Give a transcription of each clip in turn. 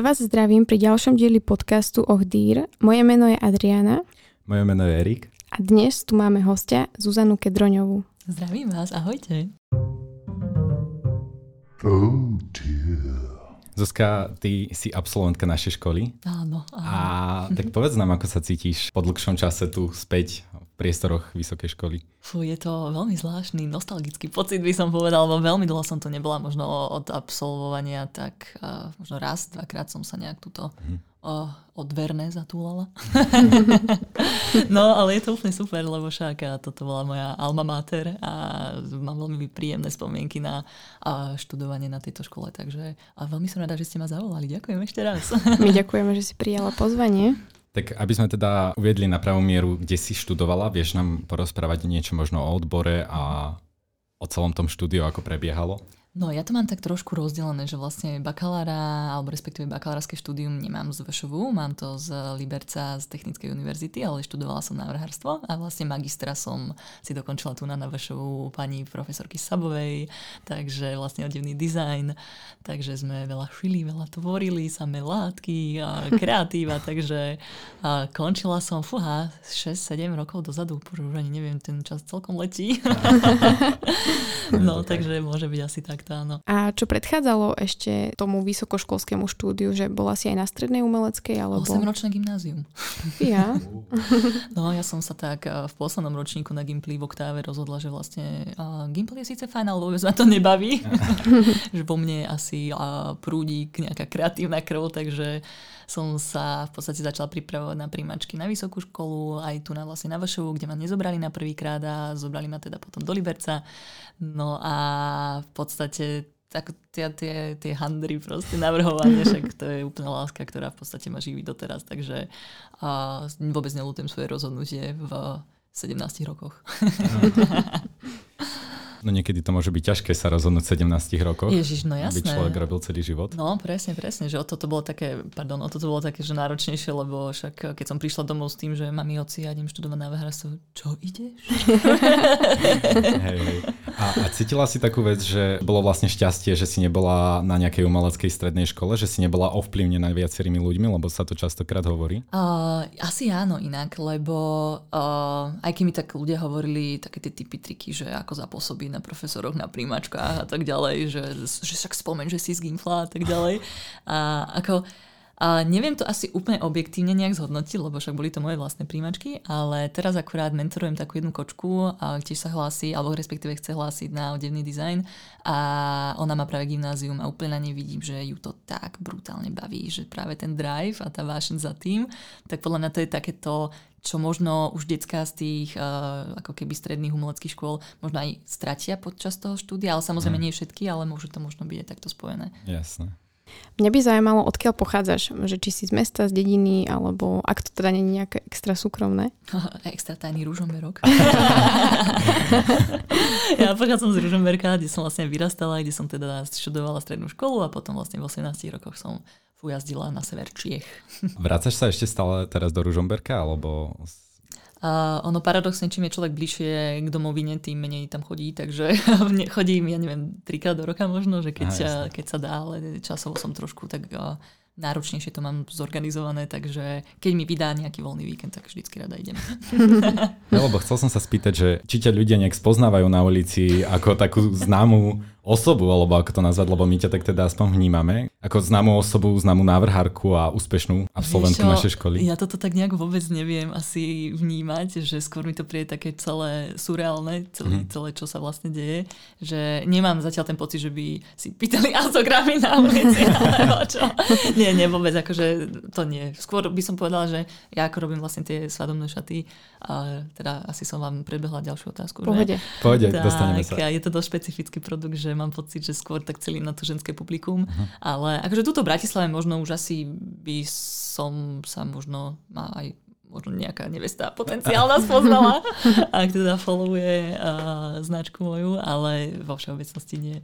Ja vás zdravím pri ďalšom dieli podcastu Ohdír. Moje meno je Adriana. Moje meno je Erik. A dnes tu máme hostia Zuzanu Kedroňovú. Zdravím vás, ahojte. Oh dear. Zuzka, ty si absolventka našej školy. Áno, áno. A tak povedz nám, ako sa cítiš po dlhšom čase tu späť priestoroch vysokej školy? Fú, je to veľmi zvláštny, nostalgický pocit by som povedal, lebo veľmi dlho som to nebola, možno od absolvovania, tak uh, možno raz, dvakrát som sa nejak túto mm. uh, odverné zatúlala. no, ale je to úplne super, lebo však toto bola moja alma mater a mám veľmi príjemné spomienky na uh, študovanie na tejto škole, takže a veľmi som rada, že ste ma zavolali. Ďakujem ešte raz. My ďakujeme, že si prijala pozvanie. Tak aby sme teda uviedli na pravú mieru, kde si študovala, vieš nám porozprávať niečo možno o odbore a o celom tom štúdiu, ako prebiehalo? No ja to mám tak trošku rozdelené, že vlastne bakalára, alebo respektíve bakalárske štúdium nemám z VŠV, mám to z Liberca z Technickej univerzity, ale študovala som návrhárstvo a vlastne magistra som si dokončila tu na VŠV pani profesorky Sabovej, takže vlastne oddevný dizajn, takže sme veľa šili, veľa tvorili, samé látky, a kreatíva, takže a končila som, fúha, 6-7 rokov dozadu, už ani neviem, ten čas celkom letí. no, takže môže byť asi tak takto áno. A čo predchádzalo ešte tomu vysokoškolskému štúdiu, že bola si aj na strednej umeleckej? Alebo... 8-ročné gymnázium. Ja? no ja som sa tak eh, v poslednom ročníku na Gimply v Oktáve rozhodla, že vlastne uh, Gimply je síce fajn, ale vôbec ma to nebaví. že po mne asi uh, prúdi nejaká kreatívna krv, takže som sa v podstate začala pripravovať na príjmačky na vysokú školu, aj tu na vlastne na Vašovu, kde ma nezobrali na prvýkrát a zobrali ma teda potom do Liberca. No a v podstate tak tie, tie, tie handry proste navrhovanie, však to je úplná láska, ktorá v podstate ma živí doteraz, takže a vôbec nelútujem svoje rozhodnutie v 17 rokoch. No niekedy to môže byť ťažké sa rozhodnúť v 17 rokoch. Ježiš, no jasné. Aby človek robil celý život. No presne, presne, že o toto bolo také, pardon, o toto bolo také, že náročnejšie, lebo však keď som prišla domov s tým, že mami, oci, ja idem študovať na VHRS, čo ideš? hej, hej. A, a cítila si takú vec, že bolo vlastne šťastie, že si nebola na nejakej umeleckej strednej škole, že si nebola ovplyvnená viacerými ľuďmi, lebo sa to častokrát hovorí? Uh, asi áno inak, lebo uh, aj keď mi tak ľudia hovorili také tie typy triky, že ako zapôsobí na profesoroch, na príjmačkách a tak ďalej, že, že však spomen, že si z Gimfla a tak ďalej. A ako, a neviem to asi úplne objektívne nejak zhodnotiť, lebo však boli to moje vlastné príjmačky, ale teraz akurát mentorujem takú jednu kočku, a tiež sa hlási, alebo respektíve chce hlásiť na odevný dizajn a ona má práve gymnázium a úplne na nej vidím, že ju to tak brutálne baví, že práve ten drive a tá vášeň za tým, tak podľa mňa to je takéto čo možno už detská z tých uh, ako keby stredných umeleckých škôl možno aj stratia počas toho štúdia, ale samozrejme hmm. nie všetky, ale môže to možno byť aj takto spojené. Jasné. Mňa by zaujímalo, odkiaľ pochádzaš, že či si z mesta, z dediny, alebo ak to teda nie je nejaké extra súkromné. extra tajný rúžomberok. ja pochádzam z Rúžomberka, kde som vlastne vyrastala, kde som teda študovala strednú školu a potom vlastne v 18 rokoch som ujazdila na sever Čiech. Vracaš sa ešte stále teraz do Ružomberka, alebo... A ono paradoxne, čím je človek bližšie k domovine, tým menej tam chodí, takže chodím, ja neviem, trikrát do roka možno, že keď, Aha, keď sa dá, ale časovo som trošku tak náročnejšie to mám zorganizované, takže keď mi vydá nejaký voľný víkend, tak vždycky rada idem. Lebo chcel som sa spýtať, že či ťa ľudia nejak spoznávajú na ulici ako takú známú osobu, alebo ako to nazvať, lebo my ťa tak teda aspoň vnímame, ako známú osobu, známú návrhárku a úspešnú absolventku našej školy. Ja toto tak nejak vôbec neviem asi vnímať, že skôr mi to príde také celé surreálne, celé, mm. celé čo sa vlastne deje, že nemám zatiaľ ten pocit, že by si pýtali autogramy na ulici, alebo čo. Nie, nie, vôbec, akože to nie. Skôr by som povedala, že ja ako robím vlastne tie svadobné šaty, a teda asi som vám predbehla ďalšiu otázku. Pohode. Že? Pohode, dostaneme sa. Je to dosť špecifický produkt, že mám pocit, že skôr tak celý na to ženské publikum. Uh-huh. Ale akože túto v Bratislave možno už asi by som sa možno má aj možno nejaká nevesta potenciálna spoznala, ak teda followuje uh, značku moju, ale vo všeobecnosti nie.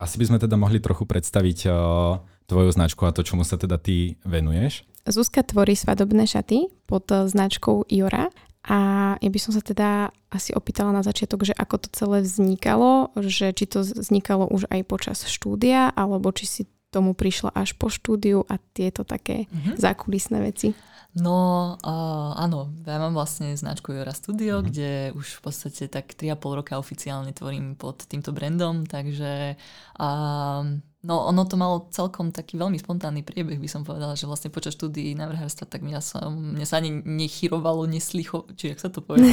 Asi by sme teda mohli trochu predstaviť uh, tvoju značku a to, čomu sa teda ty venuješ. Zuzka tvorí svadobné šaty pod značkou Iora a ja by som sa teda asi opýtala na začiatok, že ako to celé vznikalo, že či to vznikalo už aj počas štúdia, alebo či si tomu prišla až po štúdiu a tieto také mm-hmm. zákulisné veci? No uh, áno, ja mám vlastne značku Jora Studio, mm. kde už v podstate tak 3,5 roka oficiálne tvorím pod týmto brandom, takže uh, No ono to malo celkom taký veľmi spontánny priebeh, by som povedala, že vlastne počas štúdií návrhárstva tak mňa sa, mňa sa ani nechyrovalo, neslicho, či jak sa to povie?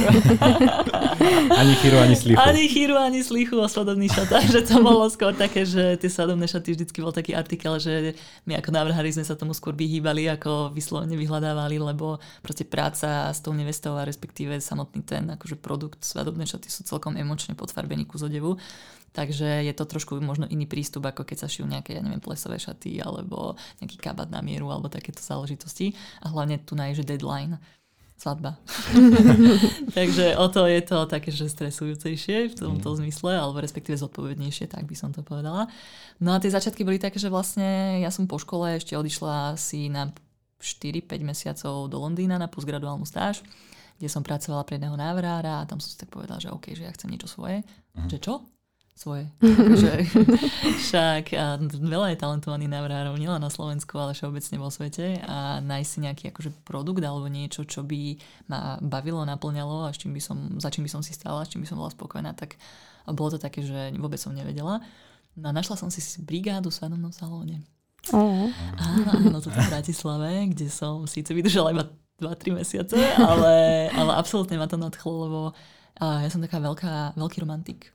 ani chyru, ani slichu. Ani chyru, ani slichu o svadobných šatách, že to bolo skôr také, že tie svadobné šaty vždycky bol taký artikel, že my ako návrhári sme sa tomu skôr vyhýbali, ako vyslovene vyhľadávali, lebo proste práca s tou nevestou a respektíve samotný ten akože produkt svadobné šaty sú celkom emočne podfarbený ku zodevu. Takže je to trošku možno iný prístup, ako keď sa šijú nejaké, ja neviem, plesové šaty alebo nejaký kabát na mieru alebo takéto záležitosti. A hlavne tu na je, že deadline svadba. Takže o to je to také, že stresujúcejšie v tomto mm. zmysle, alebo respektíve zodpovednejšie, tak by som to povedala. No a tie začiatky boli také, že vlastne ja som po škole ešte odišla si na 4-5 mesiacov do Londýna na postgraduálnu stáž, kde som pracovala pre jedného návrára a tam som si tak povedala, že OK, že ja chcem niečo svoje. Mm. Že čo? Svoje. že, však a veľa je talentovaných návrhárov, nielen na Slovensku, ale všeobecne vo svete a nájsť si nejaký akože produkt alebo niečo, čo by ma bavilo, naplňalo a s čím by som, za čím by som si stála, s čím by som bola spokojná, tak bolo to také, že vôbec som nevedela. No a našla som si brigádu v svadobnom salóne. Oh. Áno, áno, to v Bratislave, kde som síce vydržala iba 2-3 mesiace, ale, ale absolútne ma to nadchlo, lebo a ja som taká veľká, veľký romantik.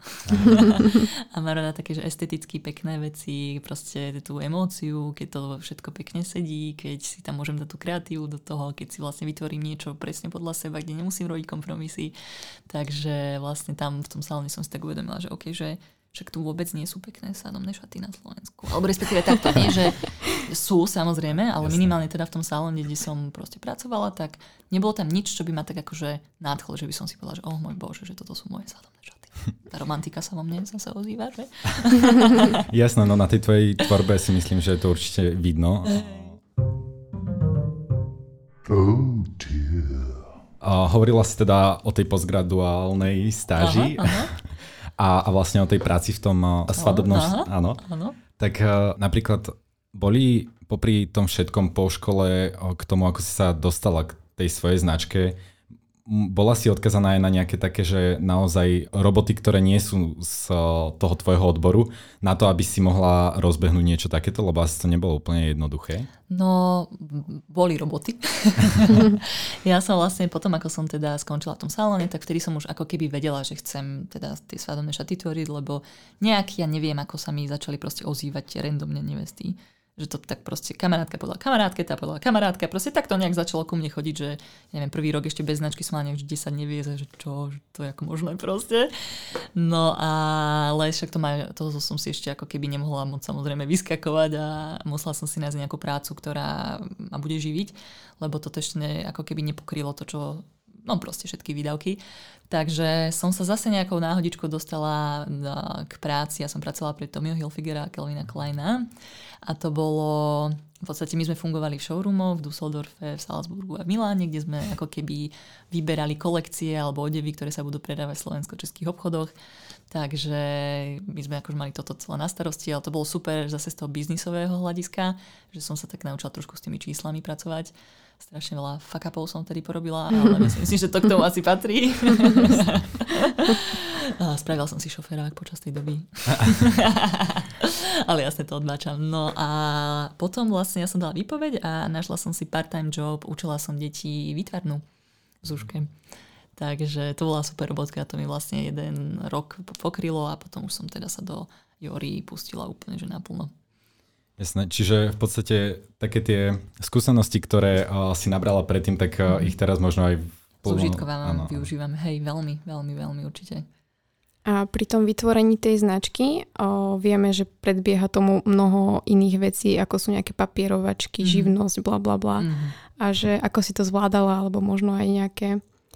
a mám rada také, že esteticky pekné veci, proste tú emóciu, keď to všetko pekne sedí, keď si tam môžem dať tú kreatívu do toho, keď si vlastne vytvorím niečo presne podľa seba, kde nemusím robiť kompromisy. Takže vlastne tam v tom salóne som si tak uvedomila, že OK, že však tu vôbec nie sú pekné sádomné šaty na Slovensku. Alebo respektíve takto nie, že sú samozrejme, ale Jasne. minimálne teda v tom salóne, kde som proste pracovala, tak nebolo tam nič, čo by ma tak akože nadchlo, že by som si povedala, že oh môj bože, že toto sú moje sádomné šaty. Tá romantika sa vo mne zase ozýva, že? Jasné, no na tej tvojej tvorbe si myslím, že je to určite vidno. Oh dear. A hovorila si teda o tej postgraduálnej stáži. Aha, aha a, a vlastne o tej práci v tom uh, svadobnom... Aha, áno. áno. Tak uh, napríklad boli popri tom všetkom po škole k tomu, ako si sa dostala k tej svojej značke, bola si odkazaná aj na nejaké také, že naozaj roboty, ktoré nie sú z toho tvojho odboru, na to, aby si mohla rozbehnúť niečo takéto, lebo asi to nebolo úplne jednoduché? No, boli roboty. ja som vlastne potom, ako som teda skončila v tom salóne, tak vtedy som už ako keby vedela, že chcem teda tie svadobné šaty tvoriť, lebo nejak ja neviem, ako sa mi začali proste ozývať randomne nevesty že to tak proste kamarátka podľa kamarátke, tá podľa kamarátka, proste tak to nejak začalo ku mne chodiť, že neviem, prvý rok ešte bez značky som už 10 nevie, že čo, že to je ako možné proste. No ale však to ma, toho som si ešte ako keby nemohla moc samozrejme vyskakovať a musela som si nájsť nejakú prácu, ktorá ma bude živiť, lebo toto ešte ne, ako keby nepokrylo to, čo no proste všetky výdavky. Takže som sa zase nejakou náhodičkou dostala k práci. Ja som pracovala pre Tomio Hilfigera a Kelvina Kleina. A to bolo... V podstate my sme fungovali v showroomoch v Dusseldorfe, v Salzburgu a v Miláne, kde sme ako keby vyberali kolekcie alebo odevy, ktoré sa budú predávať v slovensko-českých obchodoch. Takže my sme akože mali toto celé na starosti, ale to bolo super zase z toho biznisového hľadiska, že som sa tak naučila trošku s tými číslami pracovať strašne veľa fuck upov som tedy porobila, ale myslím si, že to k tomu asi patrí. Spravil som si šoférák počas tej doby. ale jasne to odbáčam. No a potom vlastne ja som dala výpoveď a našla som si part-time job, učila som deti výtvarnú v Zúške. Takže to bola super robotka, to mi vlastne jeden rok pokrylo a potom už som teda sa do Jory pustila úplne že naplno. Jasné, čiže v podstate také tie skúsenosti, ktoré uh, si nabrala predtým, tak uh, ich teraz možno aj... Zúžitkovávam, využívam, hej, veľmi, veľmi, veľmi určite. A pri tom vytvorení tej značky o, vieme, že predbieha tomu mnoho iných vecí, ako sú nejaké papierovačky, mm. živnosť, bla bla bla. Mm. A že ako si to zvládala, alebo možno aj nejaké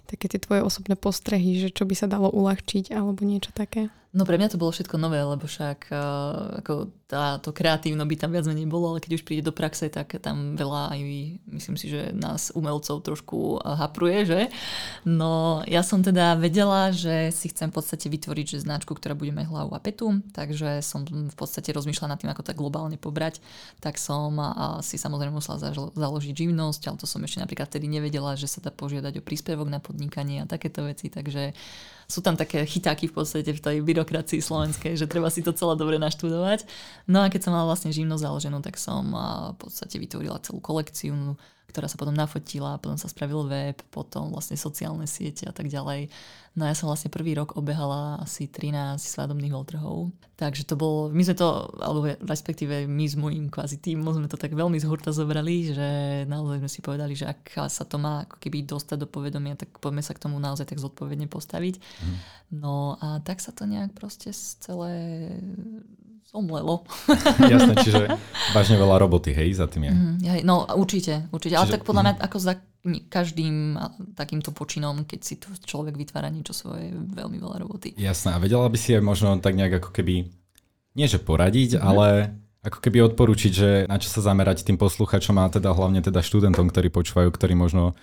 také tie tvoje osobné postrehy, že čo by sa dalo uľahčiť, alebo niečo také. No pre mňa to bolo všetko nové, lebo však uh, ako tá, to kreatívno by tam viac menej bolo, ale keď už príde do praxe, tak tam veľa aj myslím si, že nás umelcov trošku uh, hapruje, že? No ja som teda vedela, že si chcem v podstate vytvoriť že značku, ktorá bude mať hlavu a petu, takže som v podstate rozmýšľala nad tým, ako tak globálne pobrať, tak som uh, si samozrejme musela založiť živnosť, ale to som ešte napríklad vtedy nevedela, že sa dá požiadať o príspevok na podnikanie a takéto veci, takže sú tam také chytáky v podstate v tej byrokracii slovenskej, že treba si to celé dobre naštudovať. No a keď som mala vlastne živnosť založenú, tak som v podstate vytvorila celú kolekciu, ktorá sa potom nafotila, potom sa spravil web, potom vlastne sociálne siete a tak ďalej. No ja som vlastne prvý rok obehala asi 13 svadobných voľtrhov. Takže to bolo, my sme to, alebo respektíve my s môjim kvázi týmom sme to tak veľmi z hurta zobrali, že naozaj sme si povedali, že ak sa to má ako keby dostať do povedomia, tak poďme sa k tomu naozaj tak zodpovedne postaviť. Mm. No a tak sa to nejak proste celé zomlelo. Jasné, čiže vážne veľa roboty, hej, za tým je. Mm, hej, no určite, určite. Čiže, ale tak podľa mňa mm. ako za každým takýmto počinom, keď si tu človek vytvára niečo svoje, veľmi veľa roboty. Jasné, a vedela by si aj možno tak nejak ako keby, nie že poradiť, mm. ale ako keby odporučiť, že na čo sa zamerať tým posluchačom a teda hlavne teda študentom, ktorí počúvajú, ktorí možno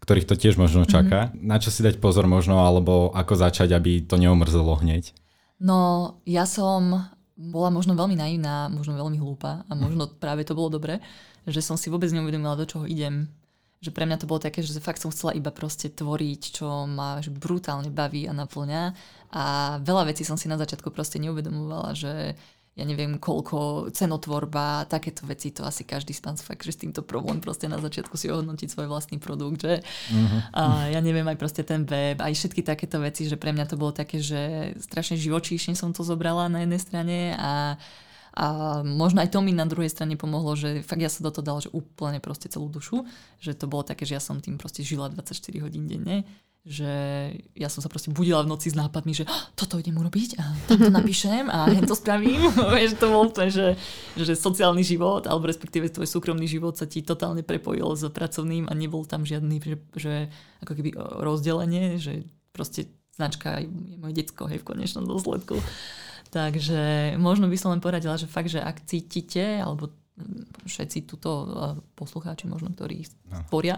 ktorých to tiež možno čaká. Mm-hmm. Na čo si dať pozor možno, alebo ako začať, aby to neomrzelo hneď? No, ja som bola možno veľmi naivná, možno veľmi hlúpa a možno práve to bolo dobre, že som si vôbec neuvedomila, do čoho idem. Že pre mňa to bolo také, že fakt som chcela iba proste tvoriť, čo ma brutálne baví a naplňa. A veľa vecí som si na začiatku proste neuvedomovala, že ja neviem koľko, cenotvorba, takéto veci, to asi každý z nás fakt, že s týmto problém proste na začiatku si ohodnotiť svoj vlastný produkt, že uh-huh. a ja neviem aj proste ten web, aj všetky takéto veci, že pre mňa to bolo také, že strašne živočíšne som to zobrala na jednej strane a a možno aj to mi na druhej strane pomohlo, že fakt ja sa do toho dala, že úplne proste celú dušu, že to bolo také, že ja som tým proste žila 24 hodín denne že ja som sa proste budila v noci s nápadmi, že toto idem urobiť a toto napíšem a hen to spravím. Vieš, to bol úplne, že, že sociálny život, alebo respektíve tvoj súkromný život sa ti totálne prepojil s pracovným a nebol tam žiadny, že, že ako keby rozdelenie, že proste značka je moje detsko, hej, v konečnom dôsledku. Takže možno by som len poradila, že fakt, že ak cítite, alebo všetci tuto e, poslucháči možno, ktorí no. sporia,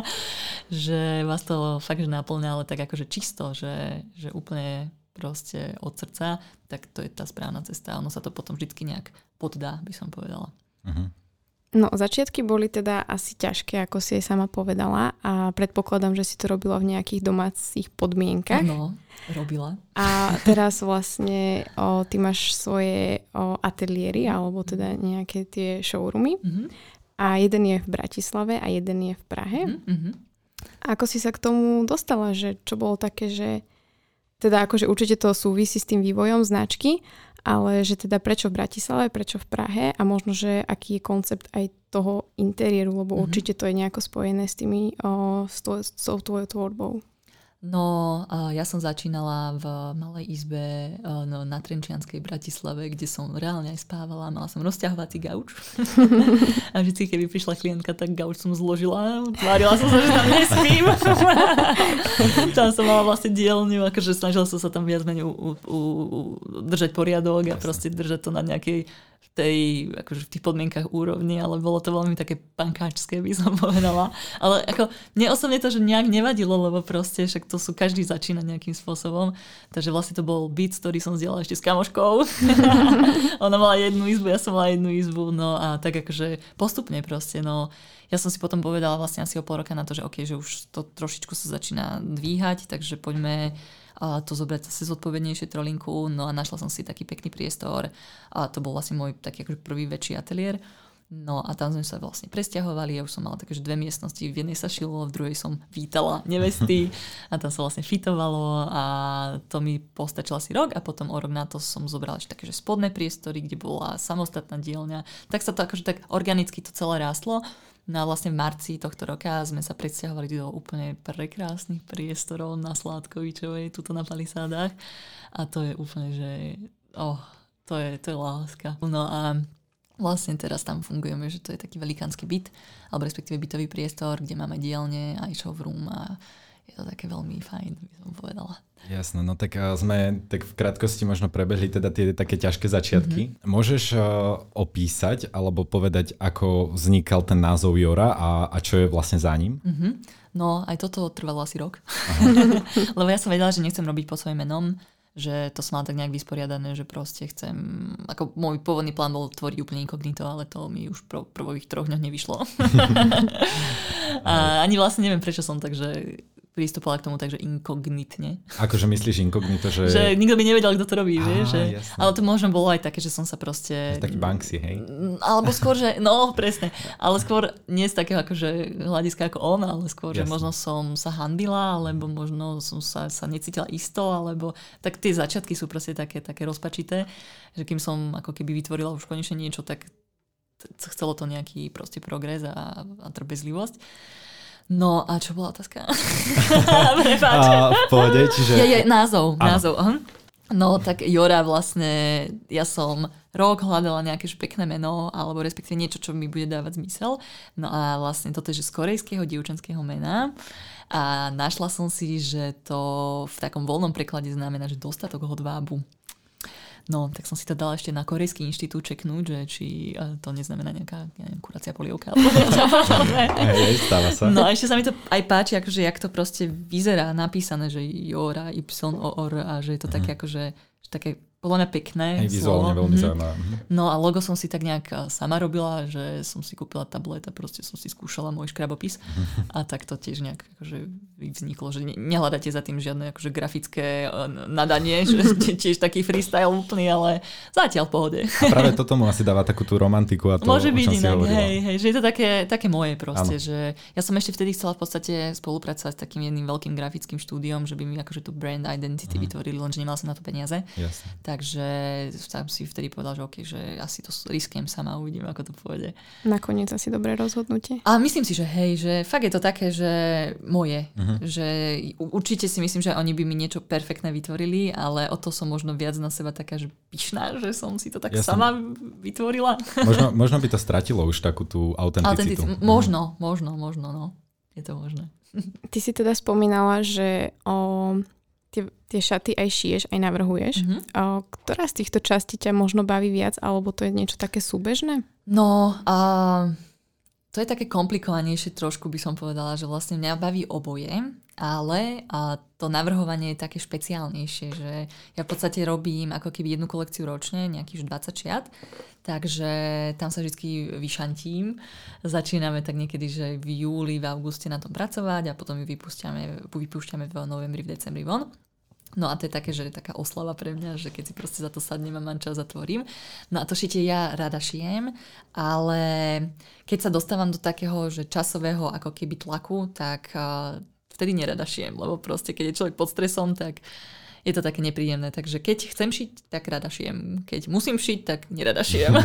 že vás to fakt že naplňa, ale tak akože čisto, že, že úplne proste od srdca, tak to je tá správna cesta. Ono sa to potom vždy nejak poddá, by som povedala. Uh-huh. No, začiatky boli teda asi ťažké, ako si aj sama povedala a predpokladám, že si to robila v nejakých domácich podmienkach. No, robila. A teraz vlastne o, ty máš svoje o, ateliéry alebo teda nejaké tie showroomy mm-hmm. a jeden je v Bratislave a jeden je v Prahe. Mm-hmm. Ako si sa k tomu dostala, že čo bolo také, že teda akože určite to súvisí s tým vývojom značky, ale že teda prečo v Bratislave, prečo v Prahe a možno, že aký je koncept aj toho interiéru, lebo mm-hmm. určite to je nejako spojené s tými, o, s, to, s tou tvojou tvorbou. No, ja som začínala v malej izbe no, na Trenčianskej Bratislave, kde som reálne aj spávala. Mala som rozťahovací gauč. a vždy, keby prišla klientka, tak gauč som zložila. Tvárila som sa, že tam nespím. tam som mala vlastne dielňu, akože snažila som sa tam viac menej u, u, u, držať poriadok a proste držať to na nejakej v tej, akože v tých podmienkach úrovni, ale bolo to veľmi také pankáčské, by som povedala. Ale ako, mne osobne to, že nejak nevadilo, lebo proste však to sú, každý začína nejakým spôsobom. Takže vlastne to bol byt, ktorý som zdieľala ešte s kamoškou. Ona mala jednu izbu, ja som mala jednu izbu, no a tak akože postupne proste, no ja som si potom povedala vlastne asi o pol roka na to, že OK, že už to trošičku sa začína dvíhať, takže poďme a to zobrať zase zodpovednejšie trolinku. No a našla som si taký pekný priestor a to bol vlastne môj taký akože prvý väčší ateliér. No a tam sme sa vlastne presťahovali, ja už som mala také, že dve miestnosti, v jednej sa šilo, v druhej som vítala nevesty a tam sa vlastne fitovalo a to mi postačilo asi rok a potom o rok na to som zobrala ešte také, že spodné priestory, kde bola samostatná dielňa. Tak sa to akože tak organicky to celé rástlo No a vlastne v marci tohto roka sme sa predsťahovali do úplne prekrásnych priestorov na Sládkovičovej, tuto na Palisádach. A to je úplne, že oh, to je, to je láska. No a vlastne teraz tam fungujeme, že to je taký velikánsky byt, alebo respektíve bytový priestor, kde máme dielne, aj showroom a je to také veľmi fajn, by som povedala. Jasno, no tak uh, sme tak v krátkosti možno prebehli teda tie také ťažké začiatky. Mm-hmm. Môžeš uh, opísať alebo povedať, ako vznikal ten názov Jora a, a čo je vlastne za ním? Mm-hmm. No, aj toto trvalo asi rok. Lebo ja som vedela, že nechcem robiť pod svojím menom, že to som mala tak nejak vysporiadané, že proste chcem, ako môj pôvodný plán bol tvoriť úplne inkognito, ale to mi už v prvých troch dňoch nevyšlo. a ani vlastne neviem, prečo som takže pristupovala k tomu takže inkognitne. Akože myslíš inkognito, že... že nikto by nevedel, kto to robí, vieš. Že... Ale to možno bolo aj také, že som sa proste... Z taký Banksy, hej? Alebo skôr, že... No, presne. Ale skôr nie z takého akože hľadiska ako on, ale skôr, Jasne. že možno som sa handila, alebo možno som sa, sa necítila isto, alebo... Tak tie začiatky sú proste také, také rozpačité, že kým som ako keby vytvorila už konečne niečo, tak chcelo to nejaký proste progres a, a trpezlivosť. No a čo bola otázka? a v pohode, čiže... Je, je, názov, ano. názov. Uh-huh. No tak Jora vlastne, ja som rok hľadala nejaké pekné meno, alebo respektíve niečo, čo mi bude dávať zmysel. No a vlastne toto je z korejského dievčenského mena. A našla som si, že to v takom voľnom preklade znamená, že dostatok hodvábu. No, tak som si to dala ešte na Korejský inštitút čeknúť, že či to neznamená nejaká ja neviem, kurácia polievka. Alebo hey, stáva sa. No a ešte sa mi to aj páči, akože jak to proste vyzerá napísané, že Jora, Y, O, R a že je to mm. také akože že také podľa mňa pekné. Hej, vizuálne veľmi mm-hmm. zaujímavé. Mhm. No a logo som si tak nejak eh, sama robila, že som si kúpila tablet a proste som si skúšala môj škrabopis mm-hmm. a tak to tiež nejak akože vzniklo, že nehľadáte za tým žiadne akože grafické eh, nadanie, že tiež taký freestyle úplný, ale zatiaľ v pohode. A práve toto mu asi dáva takú tú romantiku a to, Môže byť inak, hej, hej, že je to také, také moje proste, ano. že ja som ešte vtedy chcela v podstate spolupracovať s takým jedným veľkým grafickým štúdiom, že by mi akože tú brand identity mm-hmm. vytvorili, lenže nemala som na to peniaze. Jasne. Takže tam si vtedy povedal, že OK, že asi to riskujem sama, uvidím, ako to pôjde. Nakoniec asi dobré rozhodnutie. A myslím si, že hej, že fakt je to také, že moje. Uh-huh. Že určite si myslím, že oni by mi niečo perfektné vytvorili, ale o to som možno viac na seba taká, že pyšná, že som si to tak ja sama som... vytvorila. Možno, možno by to stratilo už takú tú autenticitu. Autentic... Možno, možno, možno, no. Je to možné. Ty si teda spomínala, že o tie, tie šaty aj šiješ, aj navrhuješ. Mm-hmm. O, ktorá z týchto častí ťa možno baví viac, alebo to je niečo také súbežné? No, a to je také komplikovanejšie trošku, by som povedala, že vlastne mňa baví oboje, ale a to navrhovanie je také špeciálnejšie, že ja v podstate robím ako keby jednu kolekciu ročne, nejakých 20 šiat, takže tam sa vždy vyšantím. Začíname tak niekedy, že v júli, v auguste na tom pracovať a potom ju vypúšťame, vypúšťame v novembri, v decembri von. No a to je také, že je taká oslava pre mňa, že keď si proste za to sadnem a mám čas zatvorím. No a to šitie ja rada šijem, ale keď sa dostávam do takého, že časového ako keby tlaku, tak vtedy nerada šijem, lebo proste keď je človek pod stresom, tak je to také nepríjemné. Takže keď chcem šiť, tak rada šijem. Keď musím šiť, tak nerada šijem.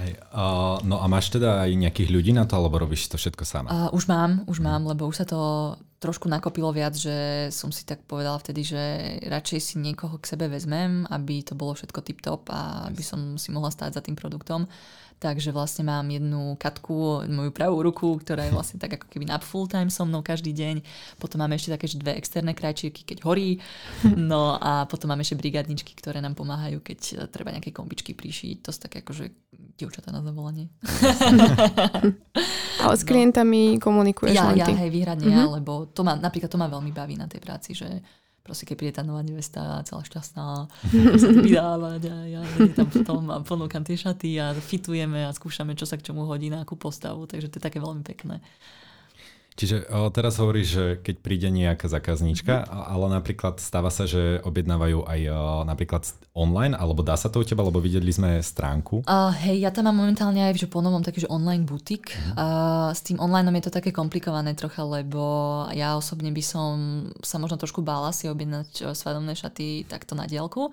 Hej, uh, no a máš teda aj nejakých ľudí na to, alebo robíš to všetko sama? Uh, už mám, už mám, lebo už sa to trošku nakopilo viac, že som si tak povedala vtedy, že radšej si niekoho k sebe vezmem, aby to bolo všetko tip-top a aby som si mohla stáť za tým produktom. Takže vlastne mám jednu katku, moju pravú ruku, ktorá je vlastne tak ako keby na full time so mnou každý deň. Potom máme ešte také dve externé krajčírky, keď horí. No a potom máme ešte brigadničky, ktoré nám pomáhajú, keď treba nejaké kombičky prišiť. To sú také akože dievčatá na zavolanie. Ale s klientami no. komunikuješ ja, ja, hej, výhradne uh-huh. ja, lebo to ma, napríklad to ma veľmi baví na tej práci, že proste keď príde tá nová nevesta, celá šťastná, sa vydávať a ja tam potom a ponúkam tie šaty a fitujeme a skúšame, čo sa k čomu hodí na akú postavu, takže to je také veľmi pekné. Čiže o, teraz hovoríš, že keď príde nejaká zákazníčka, mm-hmm. ale napríklad stáva sa, že objednávajú aj o, napríklad online, alebo dá sa to u teba, lebo videli sme stránku. Uh, hej, ja tam mám momentálne aj že ponovom taký, že online butik. Uh, s tým online je to také komplikované trocha, lebo ja osobne by som sa možno trošku bála si objednať svadobné šaty takto na dielku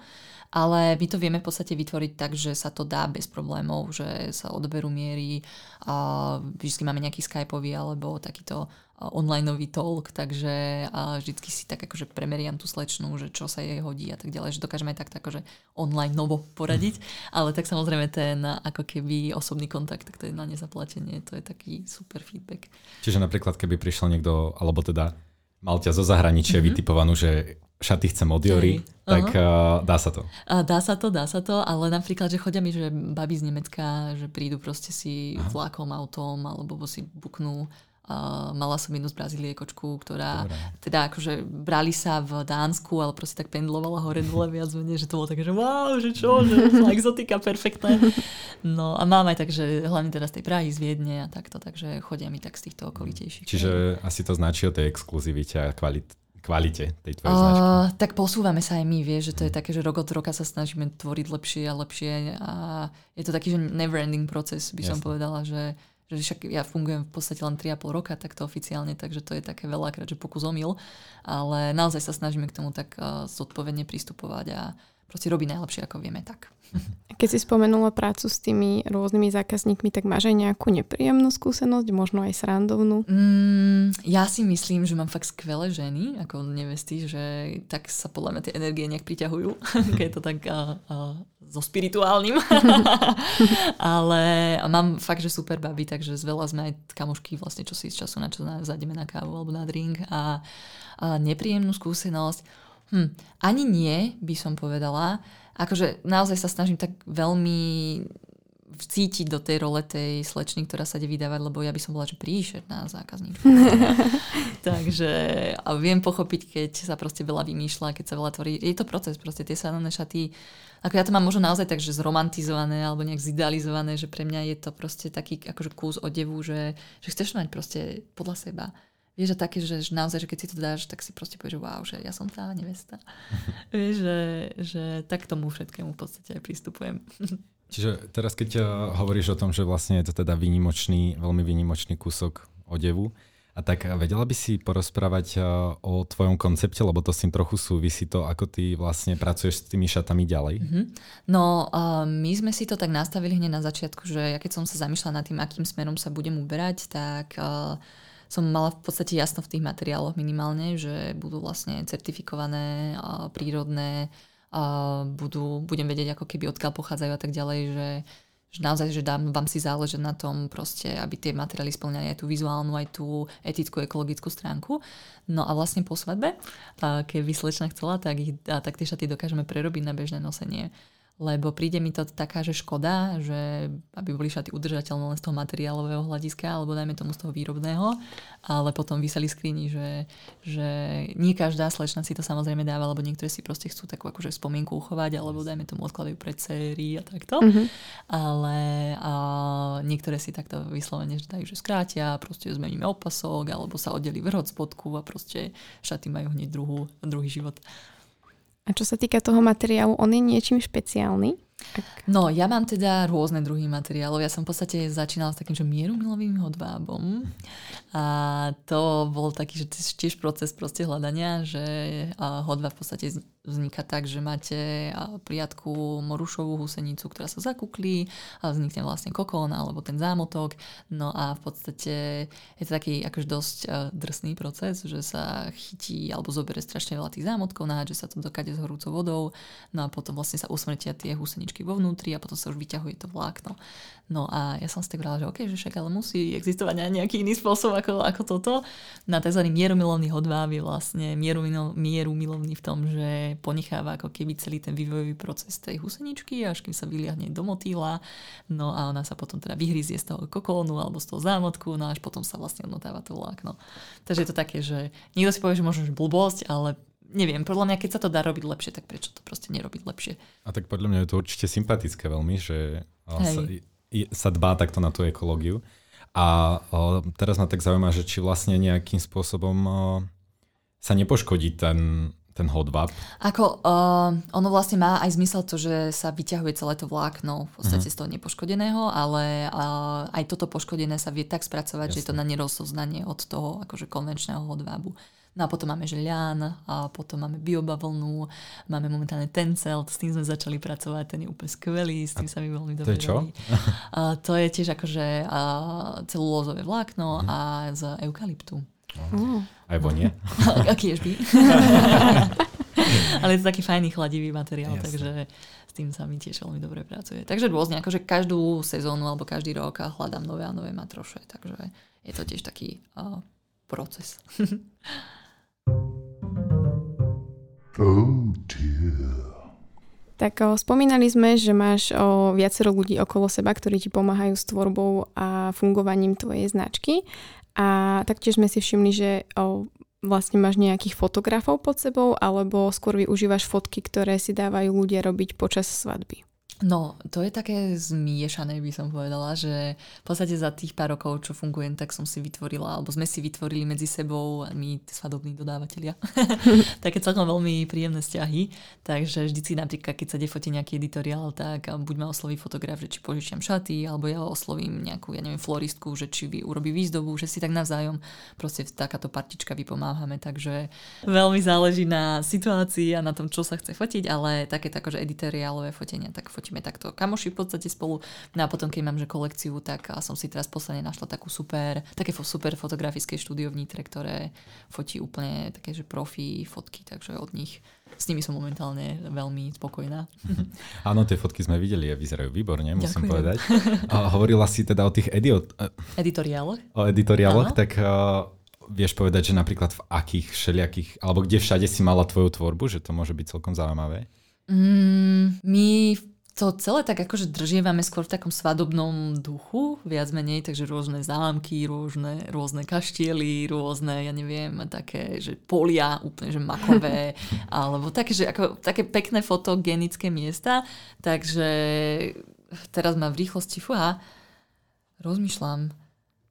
ale my to vieme v podstate vytvoriť tak, že sa to dá bez problémov, že sa odoberú miery a vždy máme nejaký skypový alebo takýto onlineový talk, takže vždycky si tak akože premeriam tú slečnú, že čo sa jej hodí a tak ďalej, že dokážeme tak akože online novo poradiť, ale tak samozrejme ten ako keby osobný kontakt, tak to je na nezaplatenie, to je taký super feedback. Čiže napríklad keby prišiel niekto, alebo teda mal ťa zo zahraničia mm-hmm. vytipovanú, že šaty chcem od Jory, tak uh, dá sa to. Uh, dá sa to, dá sa to, ale napríklad, že chodia mi, že baby z Nemecka, že prídu proste si Aha. vlakom, autom, alebo si buknú Uh, mala som jednu z Brazílie kočku, ktorá Dobre. teda akože brali sa v Dánsku, ale proste tak pendlovala hore dole viac menej, že to bolo také, že wow, že čo, že exotika perfektné. No a mám aj tak, že hlavne teda z tej Prahy, z Viedne a takto, takže chodia mi tak z týchto okolitejších. Čiže asi to značí o tej exkluzivite a kvalit- kvalite tej tvojej uh, značky? Tak posúvame sa aj my, vieš, že to je také, že rok od roka sa snažíme tvoriť lepšie a lepšie a je to taký, že never ending proces, by Jasne. som povedala, že že však ja fungujem v podstate len 3,5 roka takto oficiálne, takže to je také veľakrát, že pokus omyl, ale naozaj sa snažíme k tomu tak uh, zodpovedne pristupovať a proste robiť najlepšie, ako vieme tak. Keď si spomenula prácu s tými rôznymi zákazníkmi, tak máš aj nejakú nepríjemnú skúsenosť, možno aj srandovnú? Mm, ja si myslím, že mám fakt skvelé ženy, ako nevesty, že tak sa podľa mňa tie energie nejak priťahujú, keď je to tak uh, uh, so spirituálnym. Ale mám fakt, že super baby, takže z veľa sme aj kamošky vlastne, čo si z času na čo zájdeme na kávu alebo na drink a, a nepríjemnú skúsenosť. Hm, ani nie, by som povedala. Akože naozaj sa snažím tak veľmi vcítiť do tej role tej slečny, ktorá sa ide vydávať, lebo ja by som bola, že príšerná zákazníčka. Takže a viem pochopiť, keď sa proste veľa vymýšľa, keď sa veľa tvorí. Je to proces, proste tie sanové šaty ako ja to mám možno naozaj tak, že zromantizované alebo nejak zidealizované, že pre mňa je to proste taký akože kus odevu, že, že chceš mať proste podľa seba. Vieš, že také, že, že naozaj, že keď si to dáš, tak si proste povieš, že wow, že ja som tá nevesta. Vieš, že, že tak tomu všetkému v podstate aj pristupujem. Čiže teraz, keď hovoríš o tom, že vlastne je to teda výnimočný, veľmi výnimočný kúsok odevu, a tak vedela by si porozprávať o tvojom koncepte, lebo to s tým trochu súvisí to, ako ty vlastne pracuješ s tými šatami ďalej. Mm-hmm. No, uh, my sme si to tak nastavili hneď na začiatku, že ja keď som sa zamýšľala nad tým, akým smerom sa budem uberať, tak uh, som mala v podstate jasno v tých materiáloch minimálne, že budú vlastne certifikované, uh, prírodné, uh, budú, budem vedieť ako keby odkiaľ pochádzajú a tak ďalej, že že naozaj, že dám, vám si záležať na tom proste, aby tie materiály splňali aj tú vizuálnu, aj tú etickú, ekologickú stránku. No a vlastne po svadbe, keby slečna chcela, tak, ich, tak tie šaty dokážeme prerobiť na bežné nosenie lebo príde mi to taká, že škoda, že aby boli šaty udržateľné len z toho materiálového hľadiska, alebo dajme tomu z toho výrobného, ale potom vyseli skrini, že, že nie každá slečna si to samozrejme dáva, lebo niektoré si proste chcú takú akože spomienku uchovať, alebo dajme tomu odkladajú pre sérii a takto. Mm-hmm. Ale a niektoré si takto vyslovene že dajú, že skrátia, proste zmeníme opasok, alebo sa oddeli vrch od spodku a proste šaty majú hneď druhú, druhý život. A čo sa týka toho materiálu, on je niečím špeciálny? No, ja mám teda rôzne druhy materiálov. Ja som v podstate začínala s takým, že mierumilovým hodvábom. A to bol taký, že tiež proces proste hľadania, že hodva v podstate vzniká tak, že máte priatku morušovú husenicu, ktorá sa zakuklí a vznikne vlastne kokón alebo ten zámotok. No a v podstate je to taký akož dosť drsný proces, že sa chytí alebo zobere strašne veľa tých zámotkov, že sa to dokáde s horúcou vodou, no a potom vlastne sa usmrtia tie husenice chladničky vo vnútri a potom sa už vyťahuje to vlákno. No a ja som si tak vrala, že OK, že však ale musí existovať nejaký iný spôsob ako, ako toto. Na tzv. mierumilovný hodváb je vlastne mieru, mieru milovný v tom, že ponecháva ako keby celý ten vývojový proces tej huseničky, až kým sa vyliahne do motýla. No a ona sa potom teda vyhryzie z toho kokónu alebo z toho zámotku, no až potom sa vlastne odmotáva to vlákno. Takže je to také, že niekto si povie, že možno že blbosť, ale neviem, podľa mňa, keď sa to dá robiť lepšie, tak prečo to proste nerobiť lepšie? A tak podľa mňa je to určite sympatické veľmi, že sa, sa dbá takto na tú ekológiu. A o, teraz ma tak zaujíma, že či vlastne nejakým spôsobom o, sa nepoškodí ten, ten hodvab. Ako uh, ono vlastne má aj zmysel to, že sa vyťahuje celé to vlákno v podstate uh-huh. z toho nepoškodeného, ale uh, aj toto poškodené sa vie tak spracovať, Jasne. že je to na nerozoznanie od toho akože konvenčného hodvábu. No a potom máme želian, a potom máme biobavlnu, máme momentálne tencel, s tým sme začali pracovať, ten je úplne skvelý, s tým sa mi veľmi dobre To je čo? A to je tiež akože a, celulózové vlákno Mhm. a z eukalyptu. Oh. Aj vonie? Aký by. Ale je to taký fajný chladivý materiál, Jasne. takže s tým sa mi tiež veľmi dobre pracuje. Takže rôzne, akože každú sezónu alebo každý rok hľadám nové a nové matroše, takže je to tiež taký uh, proces. Oh dear. Tak o, spomínali sme, že máš o, viacero ľudí okolo seba, ktorí ti pomáhajú s tvorbou a fungovaním tvojej značky. A taktiež sme si všimli, že o, vlastne máš nejakých fotografov pod sebou, alebo skôr využívaš fotky, ktoré si dávajú ľudia robiť počas svadby. No, to je také zmiešané, by som povedala, že v podstate za tých pár rokov, čo fungujem, tak som si vytvorila, alebo sme si vytvorili medzi sebou, my svadobní dodávateľia, také celkom veľmi príjemné vzťahy. Takže vždycky napríklad, keď sa ide fotiť nejaký editoriál, tak buď ma osloví fotograf, že či požičiam šaty, alebo ja oslovím nejakú, ja neviem, floristku, že či vy urobí výzdobu, že si tak navzájom proste takáto partička vypomáhame. Takže veľmi záleží na situácii a na tom, čo sa chce fotiť, ale také akože editoriálové fotenia, tak fotíme takto kamoši v podstate spolu. No a potom, keď mám že kolekciu, tak som si teraz posledne našla takú super, také super fotografické štúdio v Nitre, ktoré fotí úplne také, že profi fotky, takže od nich s nimi som momentálne veľmi spokojná. Áno, tie fotky sme videli a vyzerajú výborne, musím Ďakujem. povedať. A hovorila si teda o tých edio- Editoriáloch? o editoriáloch, Áno. tak uh, vieš povedať, že napríklad v akých všelijakých, alebo kde všade si mala tvoju tvorbu, že to môže byť celkom zaujímavé. Mm, my to celé tak akože držievame skôr v takom svadobnom duchu, viac menej, takže rôzne zámky, rôzne, rôzne kaštiely, rôzne, ja neviem, také, že polia úplne, že makové, alebo také, že ako, také pekné fotogenické miesta, takže teraz mám v rýchlosti, fúha, rozmýšľam,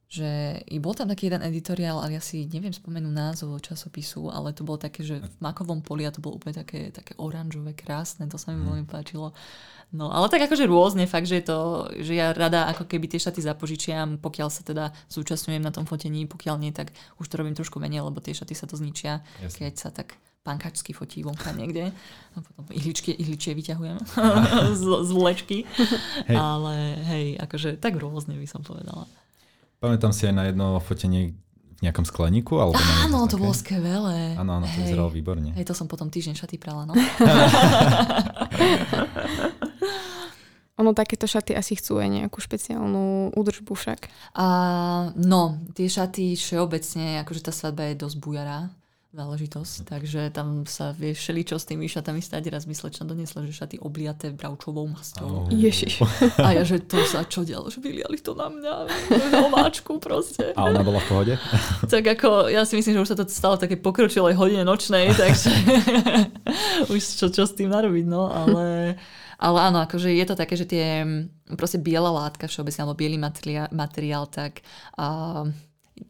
že i bol tam taký jeden editoriál, ale ja si neviem spomenúť názov časopisu, ale to bolo také, že v makovom poli a to bolo úplne také, také oranžové, krásne, to sa mi veľmi páčilo. No, ale tak akože rôzne, fakt, že je to, že ja rada ako keby tie šaty zapožičiam, pokiaľ sa teda zúčastňujem na tom fotení, pokiaľ nie, tak už to robím trošku menej, lebo tie šaty sa to zničia, Jasne. keď sa tak pankačsky fotí vonka niekde. A potom ihličky, ihličie vyťahujem z, z vlečky. Hej. Ale hej, akože tak rôzne by som povedala. Pamätám si aj na jedno fotenie v nejakom skleníku, alebo Áno, to také. bolo skvelé. Áno, áno, to Hej. vyzeralo výborne. Hej, to som potom týždeň šaty prala, no. Ono takéto šaty asi chcú aj nejakú špeciálnu údržbu však. A, no, tie šaty všeobecne, akože tá svadba je dosť bujará záležitosť, takže tam sa vie všeličo s tými šatami stať. Raz mi slečna donesla, že šaty obliaté bravčovou masťou. Oh. Ježiš. A ja, že to sa čo dialo, že vyliali to na mňa, omáčku proste. A ona bola v pohode? Tak ako, ja si myslím, že už sa to stalo v také pokročilej hodine nočnej, takže už čo, čo s tým narobiť, no, ale, ale áno, akože je to také, že tie proste biela látka všeobecne, alebo biely materiál, materiál tak uh,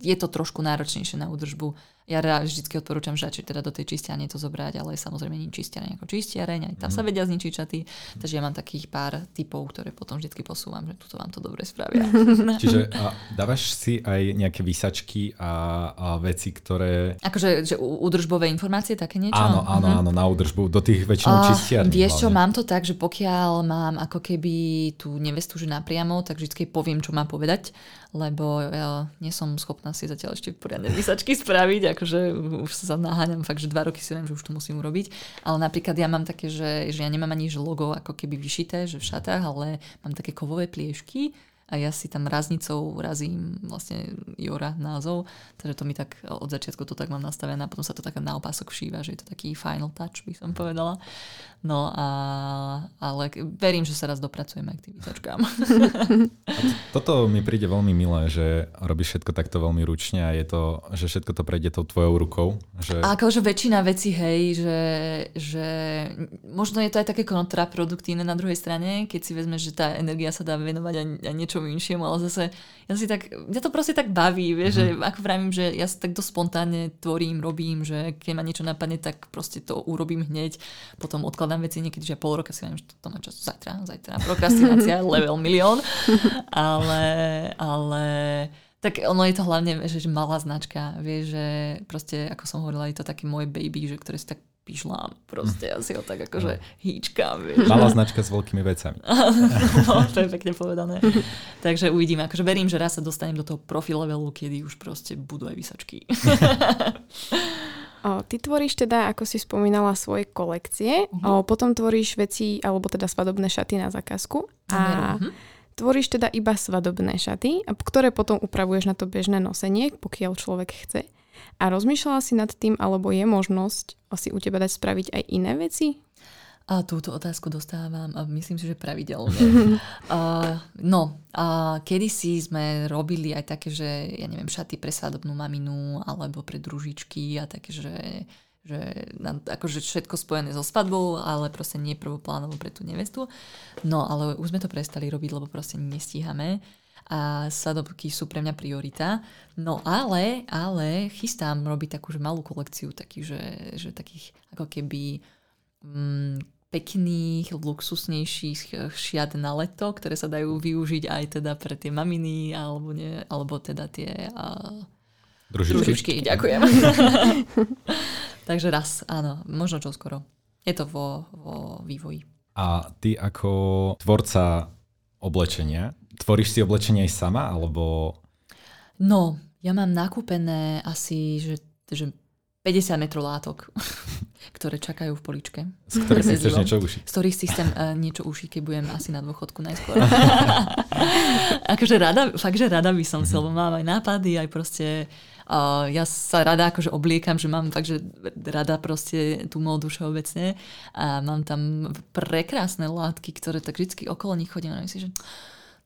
je to trošku náročnejšie na údržbu. Ja rád vždy odporúčam, že radšej teda do tej čistiarne to zobrať, ale samozrejme nie čistiareň ako čistiareň, aj tam sa vedia zničiť šaty, takže ja mám takých pár typov, ktoré potom vždy posúvam, že tuto vám to dobre spravia. Čiže a dávaš si aj nejaké výsačky a, a veci, ktoré... Akože že údržbové informácie, také niečo? Áno, áno, Mhm. áno, na údržbu, do tých väčšinou čistiarní. Vieš čo, mám to tak, že pokiaľ mám ako keby tú nevestu že napriamo, tak vždy poviem, čo má povedať, lebo ja nie som schopná si zatiaľ ešte poriadne vysačky spraviť, akože už sa naháňam fakt, že dva roky si viem, že už to musím urobiť. Ale napríklad ja mám také, že, že ja nemám ani logo ako keby vyšité, že v šatách, ale mám také kovové pliešky a ja si tam raznicou razím vlastne Jora názov, takže to mi tak od začiatku to tak mám nastavené a potom sa to tak na opások všíva, že je to taký final touch, by som povedala. No a ale verím, že sa raz dopracujeme k tým výsačkám. Toto mi príde veľmi milé, že robíš všetko takto veľmi ručne a je to, že všetko to prejde tou tvojou rukou. Že... A akože väčšina vecí, hej, že, že možno je to aj také kontraproduktívne na druhej strane, keď si vezmeš, že tá energia sa dá venovať aj, aj niečomu inšiemu, ale zase ja si tak, mňa to proste tak baví, vieš, mm-hmm. že ako vravím, že ja sa takto spontánne tvorím, robím, že keď ma niečo napadne, tak proste to urobím hneď, potom odkladám veci niekedy, že pol roka si viem, že to má čas zajtra, zajtra, prokrastinácia, level milión, ale, ale Tak ono je to hlavne, že, že malá značka, vieš, že proste, ako som hovorila, je to taký môj baby, že ktoré si tak pišlám, proste asi ho tak akože hýčkam, vieš. Malá značka s veľkými vecami. no, to je pekne povedané. Takže uvidíme, akože verím, že raz sa dostanem do toho profi levelu, kedy už proste budú aj vysačky. O, ty tvoríš teda, ako si spomínala, svoje kolekcie, uh-huh. o, potom tvoríš veci, alebo teda svadobné šaty na zákazku a uh-huh. tvoríš teda iba svadobné šaty, ktoré potom upravuješ na to bežné nosenie, pokiaľ človek chce. A rozmýšľala si nad tým, alebo je možnosť si u teba dať spraviť aj iné veci? A túto otázku dostávam a myslím si, že pravidelne. uh, no, uh, kedysi sme robili aj také, že ja neviem, šaty pre svadobnú maminu alebo pre družičky a také, že že akože všetko spojené so svadbou, ale proste nie prvoplánovo pre tú nevestu. No, ale už sme to prestali robiť, lebo proste nestíhame a svadobky sú pre mňa priorita. No ale, ale chystám robiť takú že malú kolekciu takých, že, že takých ako keby mm, pekných, luxusnejších šiat na leto, ktoré sa dajú využiť aj teda pre tie maminy alebo, nie, alebo teda tie uh, družičky. družičky. Ďakujem. Takže raz, áno, možno čo skoro. Je to vo, vo vývoji. A ty ako tvorca oblečenia, tvoríš si oblečenie aj sama, alebo... No, ja mám nakúpené asi, že, že 50 metrov látok, ktoré čakajú v poličke. Z ktorých si chceš niečo ušiť. Z ktorých si chcem uh, niečo ušiť, keď budem asi na dôchodku najskôr. akože rada, fakt, že rada by som lebo mám aj nápady, aj proste uh, ja sa rada akože obliekam, že mám fakt, že rada proste tú módu všeobecne a mám tam prekrásne látky, ktoré tak vždy okolo nich chodím a myslím, že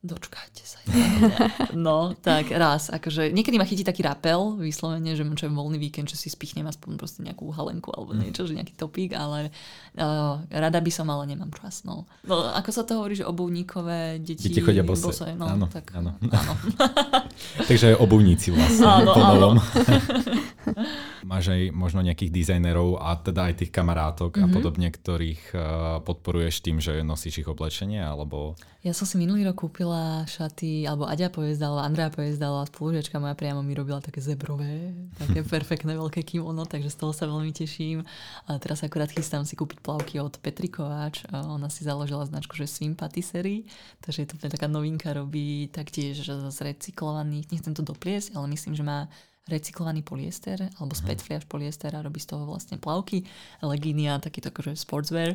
dočkajte sa. No, tak raz. Akože, niekedy ma chytí taký rapel, vyslovene, že čo voľný víkend, že si spichnem aspoň proste nejakú halenku alebo mm. niečo, že nejaký topík, ale uh, rada by som, ale nemám čas. No. no ako sa to hovorí, že obuvníkové deti... Deti chodia bose. bose no, áno, tak, áno. áno. Takže aj obuvníci vlastne. Áno, áno. Máš aj možno nejakých dizajnerov a teda aj tých kamarátok mm-hmm. a mhm. podobne, ktorých uh, podporuješ tým, že nosíš ich oblečenie, alebo... Ja som si minulý rok kúpila šaty, alebo Aďa pojezdala, Andrea pojezdala, spolužiačka moja priamo mi robila také zebrové, také perfektné veľké kimono, takže z toho sa veľmi teším. A teraz akurát chystám si kúpiť plavky od Petri Kováč. A ona si založila značku, že Swim Patisserie, takže je to taká novinka, robí taktiež z recyklovaných, nechcem to dopliesť, ale myslím, že má recyklovaný polyester alebo z PET fliaž polyester a robí z toho vlastne plavky, legíny a takýto akože sportswear.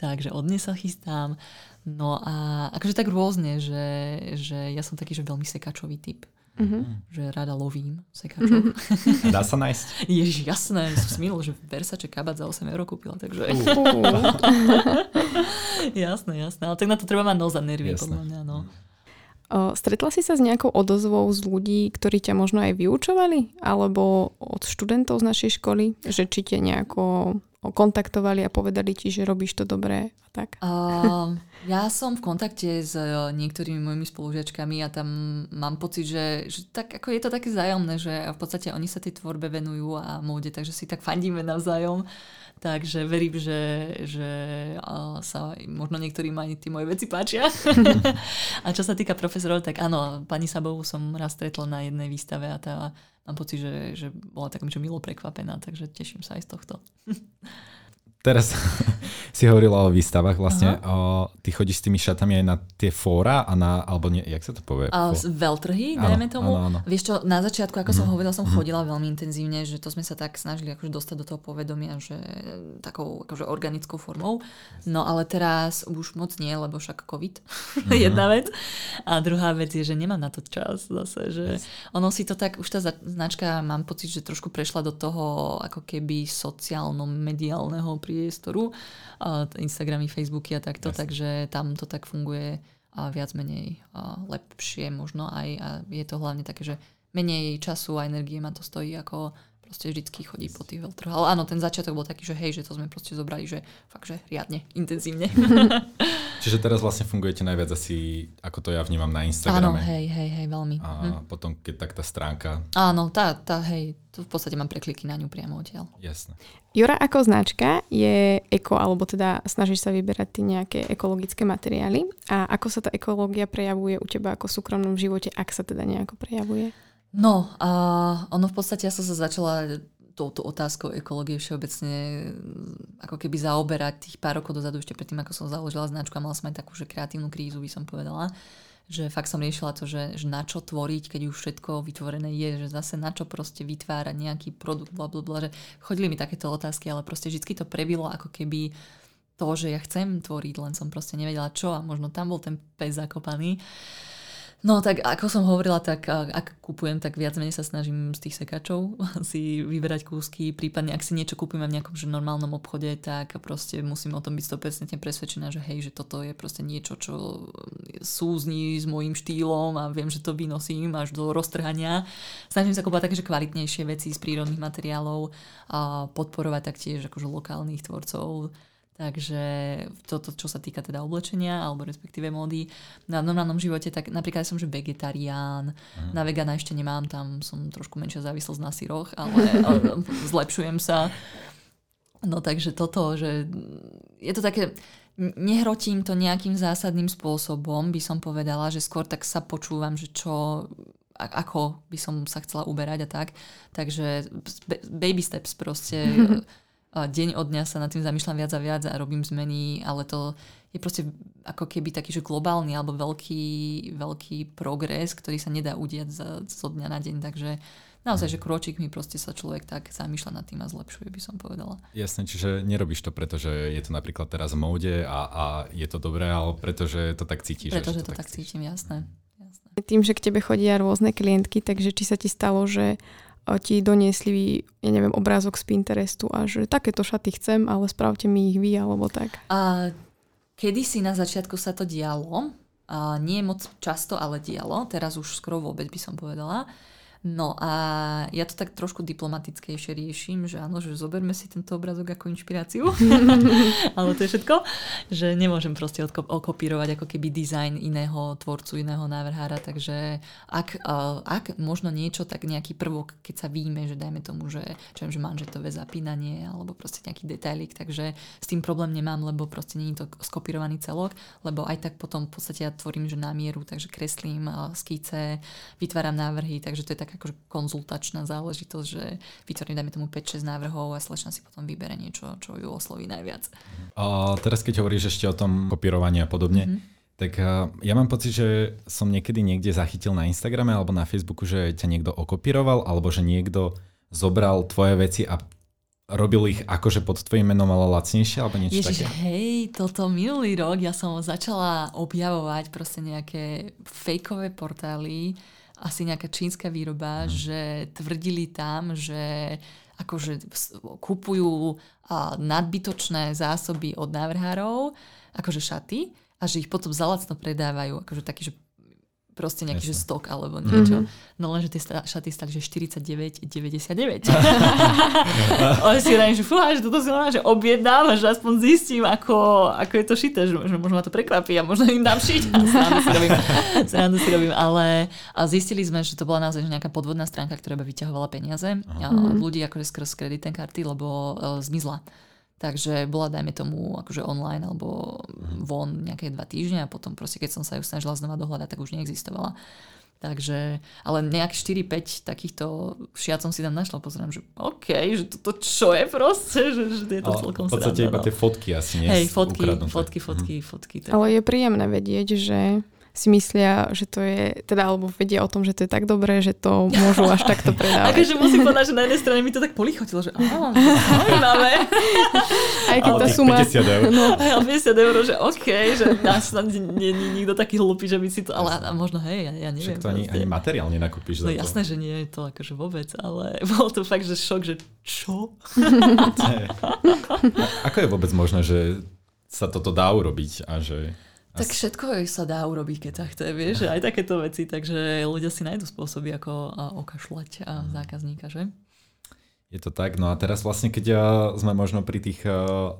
Takže od sa chystám. No a akože tak rôzne, že, že ja som taký, že veľmi sekačový typ. Mm-hmm. Že rada lovím sekačov. Mm-hmm. Dá sa nájsť? Ježiš, jasné. Som smil, že Versace kabát za 8 eur kúpila, takže... Uh. jasné, jasné. Ale tak na to treba mať noza nervy, podľa mňa. No. Stretla si sa s nejakou odozvou z ľudí, ktorí ťa možno aj vyučovali? Alebo od študentov z našej školy? Že či ťa nejako kontaktovali a povedali ti, že robíš to dobré a tak? Uh, ja som v kontakte s e, niektorými mojimi spolužiačkami a tam mám pocit, že, že tak, ako je to také zájomné, že v podstate oni sa tej tvorbe venujú a móde, takže si tak fandíme navzájom. Takže verím, že, že sa možno niektorým aj tie moje veci páčia. a čo sa týka profesorov, tak áno, pani Sabovú som raz stretla na jednej výstave a tá mám pocit, že, že bola takom čo milo prekvapená, takže teším sa aj z tohto. Teraz si hovorila o výstavách, vlastne o, ty chodíš s tými šatami aj na tie fóra a na, alebo nie, jak sa to povie? A veľtrhy, dajme tomu. Áno, áno. Vieš čo, na začiatku, ako mm. som mhm. hovorila, som mm. chodila veľmi intenzívne, že to sme sa tak snažili akože dostať do toho povedomia, že takou akože organickou formou. No ale teraz už moc nie, lebo však COVID, mm. jedna vec. A druhá vec je, že nemám na to čas zase, že yes. ono si to tak, už tá značka, mám pocit, že trošku prešla do toho ako keby sociálno-mediálneho priestoru, Instagramy, Facebooky a takto, yes. takže tam to tak funguje a viac menej a lepšie možno aj a je to hlavne také, že menej času a energie ma to stojí ako proste vždycky chodí po tých veľtrhoch. Ale áno, ten začiatok bol taký, že hej, že to sme proste zobrali, že fakt, že riadne, intenzívne. Čiže teraz vlastne fungujete najviac asi, ako to ja vnímam na Instagrame. Áno, hej, hej, hej, veľmi. A hm. potom, keď tak tá stránka... Áno, tá, tá, hej, to v podstate mám prekliky na ňu priamo odtiaľ. Jasne. Jura ako značka je eko, alebo teda snažíš sa vyberať tie nejaké ekologické materiály. A ako sa tá ekológia prejavuje u teba ako v súkromnom živote, ak sa teda nejako prejavuje? No, a ono v podstate ja som sa začala touto otázkou ekológie všeobecne ako keby zaoberať tých pár rokov dozadu, ešte predtým, ako som založila značku a mala som aj takú, že kreatívnu krízu, by som povedala že fakt som riešila to, že, že na čo tvoriť, keď už všetko vytvorené je, že zase na čo proste vytvárať nejaký produkt, bla, bla, bla, že chodili mi takéto otázky, ale proste vždy to prebilo ako keby to, že ja chcem tvoriť, len som proste nevedela čo a možno tam bol ten pes zakopaný. No tak ako som hovorila, tak ak kupujem, tak viac menej sa snažím z tých sekačov si vyberať kúsky, prípadne ak si niečo kúpime v nejakom že normálnom obchode, tak proste musím o tom byť 100% presvedčená, že hej, že toto je proste niečo, čo súzni s môjim štýlom a viem, že to vynosím až do roztrhania. Snažím sa kúpať také, že kvalitnejšie veci z prírodných materiálov a podporovať taktiež akože lokálnych tvorcov Takže toto, čo sa týka teda oblečenia alebo respektíve módy. Na normálnom živote, tak napríklad som že vegetarián, mm. na vegana ešte nemám, tam som trošku menšia závislosť na syroch, ale, ale zlepšujem sa. No takže toto, že je to také, nehrotím to nejakým zásadným spôsobom, by som povedala, že skôr tak sa počúvam, že čo ako by som sa chcela uberať a tak. Takže baby steps proste deň od dňa sa nad tým zamýšľam viac a viac a robím zmeny, ale to je proste ako keby taký, že globálny alebo veľký, veľký progres, ktorý sa nedá udiať zo dňa na deň, takže naozaj, že kročíkmi proste sa človek tak zamýšľa nad tým a zlepšuje, by som povedala. Jasne, čiže nerobíš to preto, že je to napríklad teraz v móde a, a je to dobré, ale pretože to tak cítiš. Pretože to, to tak cítim, jasné. jasné. Tým, že k tebe chodia rôzne klientky, takže či sa ti stalo, že ti doniesli, ja neviem, obrázok z Pinterestu a že takéto šaty chcem, ale spravte mi ich vy, alebo tak. A kedysi na začiatku sa to dialo, a nie moc často, ale dialo, teraz už skoro vôbec by som povedala. No a ja to tak trošku diplomatickejšie riešim, že áno, že zoberme si tento obrazok ako inšpiráciu. Ale to je všetko. Že nemôžem proste okopírovať ako keby dizajn iného tvorcu, iného návrhára. Takže ak, uh, ak možno niečo, tak nejaký prvok, keď sa víme, že dajme tomu, že, čo viem, že manžetové zapínanie alebo proste nejaký detailik, takže s tým problém nemám, lebo proste nie je to skopírovaný celok, lebo aj tak potom v podstate ja tvorím, že na mieru, takže kreslím uh, skice, vytváram návrhy, takže to je tak akože konzultačná záležitosť, že vytvorím, dajme tomu 5-6 návrhov a slečna si potom vybere niečo, čo ju osloví najviac. A teraz keď hovoríš ešte o tom kopírovaní a podobne, mm-hmm. Tak ja mám pocit, že som niekedy niekde zachytil na Instagrame alebo na Facebooku, že ťa niekto okopíroval alebo že niekto zobral tvoje veci a robil ich akože pod tvojim menom, ale lacnejšie alebo niečo Ježiš, také? hej, toto minulý rok ja som začala objavovať proste nejaké fejkové portály, asi nejaká čínska výroba, mm. že tvrdili tam, že akože kupujú nadbytočné zásoby od návrhárov, akože šaty, a že ich potom zalacno predávajú, akože taký, že proste nejaký že stok alebo niečo. Mm-hmm. No lenže tie šaty stali, že 49,99. Ale si hovorím, že fúha, že toto si len, že objednám, že aspoň zistím, ako, ako je to šité, že, že možno ma to prekvapí a možno im dám šiť. A si robím, si robím, ale a zistili sme, že to bola naozaj nejaká podvodná stránka, ktorá by vyťahovala peniaze a ľudí akože skrz kreditné karty, lebo uh, zmizla. Takže bola, dajme tomu, akože online alebo mhm. von nejaké dva týždne a potom proste, keď som sa ju snažila znova dohľadať, tak už neexistovala. Takže, ale nejak 4-5 takýchto šiat som si tam našla, pozerám, že OK, že toto čo je proste, že, že je to celkom V podstate iba no. tie fotky asi nie Hej, fotky, fotky, fotky, mhm. fotky. Tak. Ale je príjemné vedieť, že si myslia, že to je, teda alebo vedia o tom, že to je tak dobré, že to môžu až takto predávať. akože musím povedať, že na jednej strane mi to tak polichotilo, že áno, zaujímavé. Aj keď tá suma... 50 eur. No, 50 eur, že OK, že nás nie je nikto taký hlupý, že by si to, ale možno hej, ja, ja neviem. Však to ani, ani materiálne nakúpiš No jasné, že nie je to akože vôbec, ale bol to fakt, že šok, že čo? Ako je vôbec možné, že sa toto dá urobiť a že tak všetko sa dá urobiť, keď sa chce, vieš, aj takéto veci, takže ľudia si nájdú spôsoby, ako okašľať a mhm. zákazníka, že? Je to tak, no a teraz vlastne, keď sme možno pri tých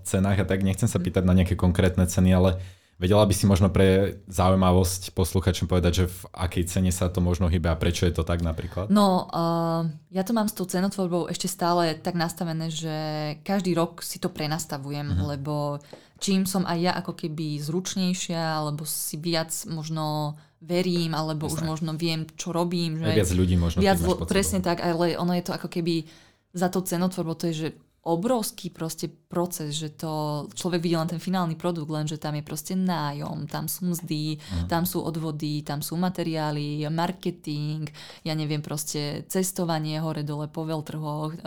cenách a tak, nechcem sa mhm. pýtať na nejaké konkrétne ceny, ale Vedela by si možno pre zaujímavosť posluchačom povedať, že v akej cene sa to možno hýbe a prečo je to tak napríklad? No, uh, ja to mám s tou cenotvorbou ešte stále tak nastavené, že každý rok si to prenastavujem, uh-huh. lebo čím som aj ja ako keby zručnejšia, alebo si viac možno verím, alebo Jasne. už možno viem, čo robím. Že aj viac ľudí možno. Viac, presne tak, ale ono je to ako keby za tou cenotvorbou, to je, že obrovský proste proces, že to človek vidí len ten finálny produkt, len že tam je proste nájom, tam sú mzdy, mm. tam sú odvody, tam sú materiály, marketing, ja neviem proste cestovanie hore dole po veľtrhoch.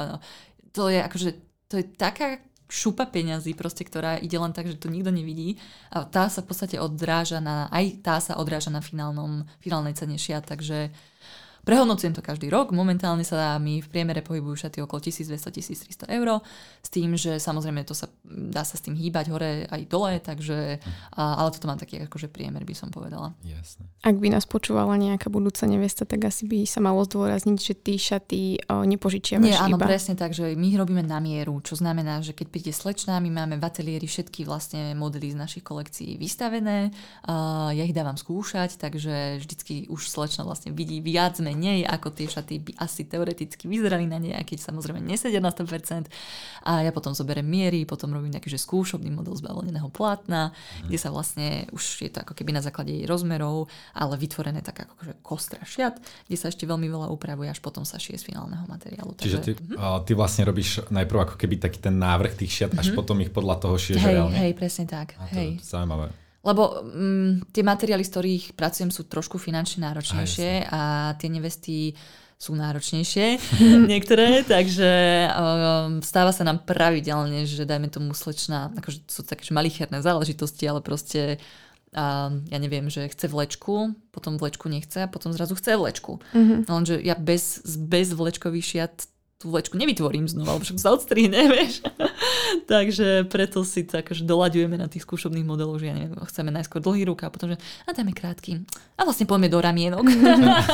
To je akože, to je taká šupa peňazí, proste, ktorá ide len tak, že to nikto nevidí. A tá sa v podstate odráža na, aj tá sa odráža na finálnom, finálnej cene šiat, takže Prehodnocujem to každý rok, momentálne sa mi v priemere pohybujú šaty okolo 1200-1300 eur, s tým, že samozrejme to sa, dá sa s tým hýbať hore aj dole, takže, a, ale toto mám taký akože priemer, by som povedala. Jasne. Ak by nás počúvala nejaká budúca nevesta, tak asi by sa malo zdôrazniť, že tí šaty o, nepožičiavaš Nie, áno, iba. presne tak, že my ich robíme na mieru, čo znamená, že keď príde slečná, my máme v ateliéri všetky vlastne modely z našich kolekcií vystavené, a ja ich dávam skúšať, takže vždycky už slečna vlastne vidí viac menej menej, ako tie šaty by asi teoreticky vyzerali na nej, keď samozrejme nesedia na 100%. A ja potom zoberiem miery, potom robím nejaký že skúšobný model z bavlneného plátna, mm. kde sa vlastne, už je to ako keby na základe jej rozmerov, ale vytvorené tak ako že kostra šiat, kde sa ešte veľmi veľa upravuje, až potom sa šije z finálneho materiálu. Čiže ty, uh, ty vlastne robíš najprv ako keby taký ten návrh tých šiat, mm-hmm. až mhm. potom ich podľa toho šiješ hej, reálne? Hej, presne tak. A to hej. je zaujímavé. Lebo mm, tie materiály, z ktorých pracujem, sú trošku finančne náročnejšie a, a tie nevesty sú náročnejšie niektoré, takže um, stáva sa nám pravidelne, že dajme tomu slečna, akože sú také malicherné záležitosti, ale proste a ja neviem, že chce vlečku, potom vlečku nechce a potom zrazu chce vlečku. Mm-hmm. Lenže ja bez, bez vlečkových šiat tú vlečku nevytvorím znova, lebo však sa odstrihne, vieš. Takže preto si tak akože doľaďujeme na tých skúšobných modeloch, že ja neviem, chceme najskôr dlhý ruk a potom, že a dáme krátky. A vlastne poďme do ramienok.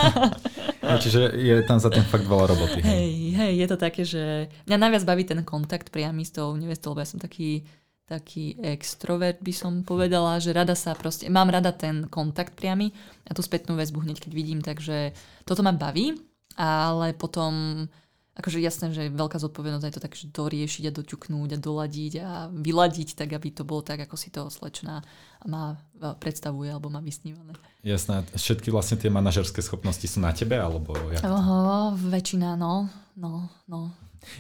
no, čiže je tam za tým fakt veľa roboty. Hej. hej, hej, je to také, že mňa najviac baví ten kontakt priamy s tou nevestou, lebo ja som taký taký extrovert by som povedala, že rada sa proste, mám rada ten kontakt priamy a tú spätnú väzbu hneď keď vidím, takže toto ma baví, ale potom akože jasné, že je veľká zodpovednosť aj to tak, že doriešiť a doťuknúť a doladiť a vyladiť, tak aby to bolo tak, ako si to slečná má, predstavuje alebo má vysnívané. Jasné. Všetky vlastne tie manažerské schopnosti sú na tebe, alebo jak Oho, väčšina, no. no, no.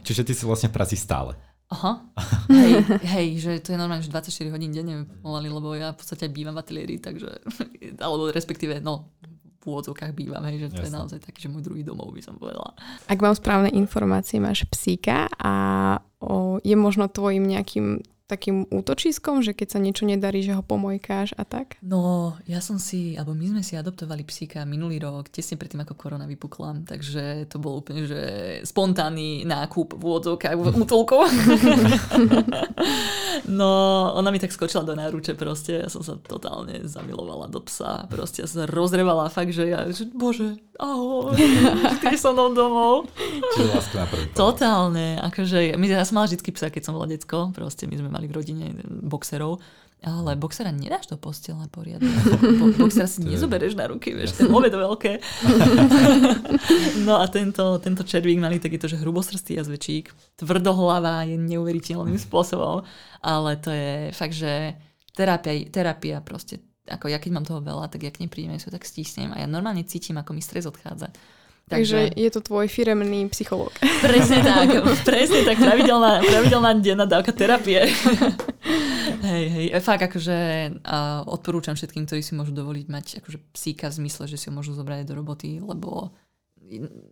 Čiže ty si vlastne v práci stále. Aha. Hej, hej, že to je normálne, že 24 hodín denne pomaly, lebo ja v podstate bývam v ateliéri, takže, alebo respektíve, no, v úvodzovkách bývam, hej, že to Jasne. je naozaj taký, že môj druhý domov by som povedala. Ak mám správne informácie, máš psíka a o, je možno tvojim nejakým takým útočiskom, že keď sa niečo nedarí, že ho pomojkáš a tak? No, ja som si, alebo my sme si adoptovali psíka minulý rok, tesne predtým, ako korona vypukla, takže to bol úplne, že spontánny nákup v úvodzovkách v útulkov. no, ona mi tak skočila do náruče proste, ja som sa totálne zamilovala do psa, proste ja sa rozrevala fakt, že ja, že bože, ahoj, ty som mnou domov. Na prvý Totálne, akože, my, ja som mala vždy psa, keď som bola decko, proste my sme mali v rodine boxerov, ale boxera nedáš do postele poriadne. Bo, boxera si nezobereš na ruky, vieš, ten obed veľké. no a tento, tento červík mali takýto, že hrubosrstý jazvečík, tvrdohlava je neuveriteľným spôsobom, ale to je fakt, že terapia, terapia proste ako ja keď mám toho veľa, tak ja k nej prídem, ja tak stísnem a ja normálne cítim, ako mi stres odchádza. Takže, Takže je to tvoj firemný psychológ. Presne tak, presne tak, pravidelná, pravidelná denná dávka terapie. hej, hej, fakt akože uh, odporúčam všetkým, ktorí si môžu dovoliť mať akože psíka v zmysle, že si ho môžu zobrať do roboty, lebo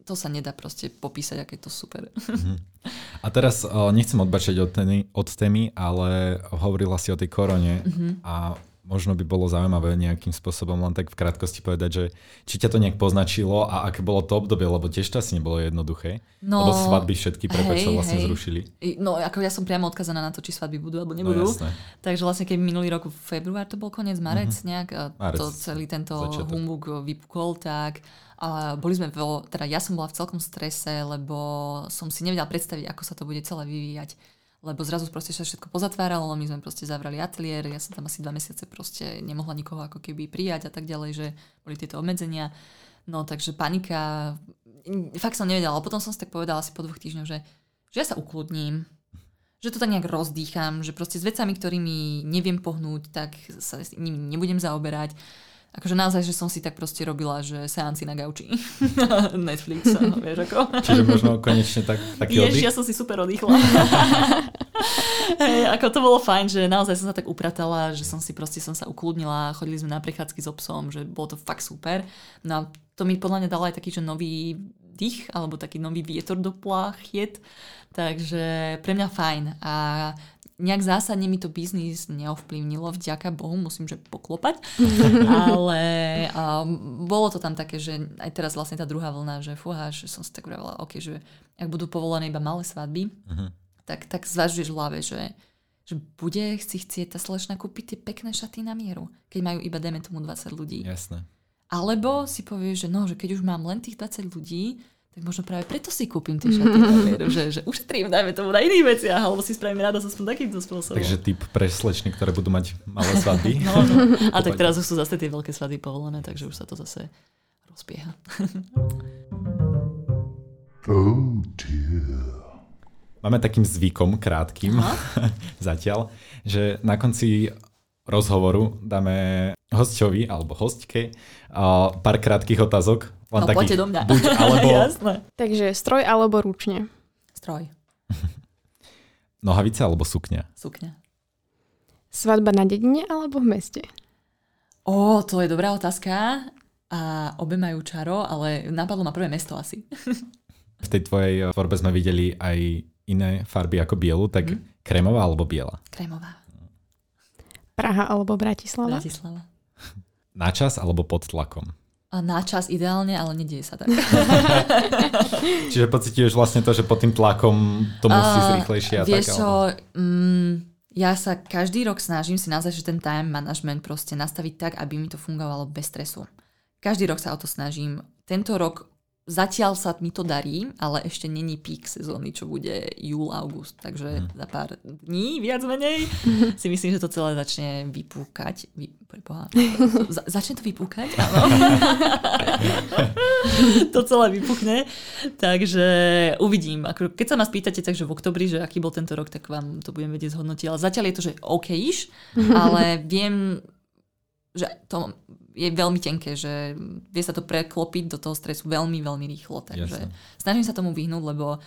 to sa nedá proste popísať, aké je to super. Uh-huh. A teraz uh, nechcem odbačať od, témy, od témy, ale hovorila si o tej korone uh-huh. a možno by bolo zaujímavé nejakým spôsobom len tak v krátkosti povedať, že či ťa to nejak poznačilo a aké bolo to obdobie, lebo tiež to asi nebolo jednoduché. No, lebo svadby všetky prepač sa vlastne hej. zrušili. No ako ja som priamo odkazaná na to, či svadby budú alebo nebudú. No, jasné. Takže vlastne keď minulý rok v február to bol koniec, marec mm-hmm. nejak, marec, to celý tento začiatok. humbug vypukol, tak a boli sme veľ, teda ja som bola v celkom strese, lebo som si nevedela predstaviť, ako sa to bude celé vyvíjať lebo zrazu proste sa všetko pozatváralo, my sme proste zavrali ateliér, ja som tam asi dva mesiace proste nemohla nikoho ako keby prijať a tak ďalej, že boli tieto obmedzenia. No takže panika, fakt som nevedela, ale potom som si tak povedala asi po dvoch týždňoch, že, že ja sa ukludním, že to tak nejak rozdýcham, že proste s vecami, ktorými neviem pohnúť, tak sa s nimi nebudem zaoberať akože naozaj, že som si tak proste robila, že seanci na gauči. Netflix, vieš ako. Čiže možno konečne tak, taký Jež, oddych? ja som si super oddychla. hey, ako to bolo fajn, že naozaj som sa tak upratala, že som si proste som sa ukludnila, chodili sme na prechádzky s obsom, že bolo to fakt super. No a to mi podľa mňa dalo aj taký, že nový dých, alebo taký nový vietor do pláchiet. Takže pre mňa fajn. A nejak zásadne mi to biznis neovplyvnilo, vďaka Bohu, musím že poklopať, ale um, bolo to tam také, že aj teraz vlastne tá druhá vlna, že fúha, že som si tak uravila, ok, že ak budú povolené iba malé svadby, uh-huh. tak, tak zvažuješ v hlave, že, že bude si chcieť tá slečna kúpiť tie pekné šaty na mieru, keď majú iba, dajme tomu, 20 ľudí. Jasné. Alebo si povieš, že no, že keď už mám len tých 20 ľudí, možno práve preto si kúpim tie šaty mieru, že, že ušetrím, dajme tomu na iných veciach, alebo si spravím radosť aspoň takýmto spôsobom. Takže typ pre slečny, ktoré budú mať malé svadby. no, no. A tak teraz už sú zase tie veľké svadby povolené, takže už sa to zase rozbieha. oh dear. Máme takým zvykom, krátkým, zatiaľ, že na konci rozhovoru dáme hostčovi alebo hostke pár krátkých otázok, len no, taký, do mňa. Buď, alebo... Jasné. Takže stroj alebo ručne? Stroj. Nohavica alebo sukňa? Sukňa. Svadba na dedine alebo v meste? Ó, to je dobrá otázka. A obe majú čaro, ale napadlo ma prvé mesto asi. v tej tvojej tvorbe sme videli aj iné farby ako bielu, tak mm. krémová alebo biela? Krémová. Praha alebo Bratislava? Bratislava. Na čas alebo pod tlakom? Na čas ideálne, ale nedieje sa tak. Čiže pocituješ vlastne to, že pod tým tlakom to musí uh, rýchlejšie a vieš tak? čo, mm, ja sa každý rok snažím si naozaj, že ten time management proste nastaviť tak, aby mi to fungovalo bez stresu. Každý rok sa o to snažím. Tento rok Zatiaľ sa mi to darí, ale ešte není pík sezóny, čo bude júl, august. Takže hmm. za pár dní, viac menej, si myslím, že to celé začne vypúkať. Vy, preboha, za, začne to vypúkať? Áno. to celé vypukne. Takže uvidím. Keď sa ma spýtate, takže v oktobri, že aký bol tento rok, tak vám to budem vedieť zhodnotiť. Ale zatiaľ je to, že OK, ale viem, že to je veľmi tenké, že vie sa to preklopiť do toho stresu veľmi, veľmi rýchlo. Takže Jasne. snažím sa tomu vyhnúť, lebo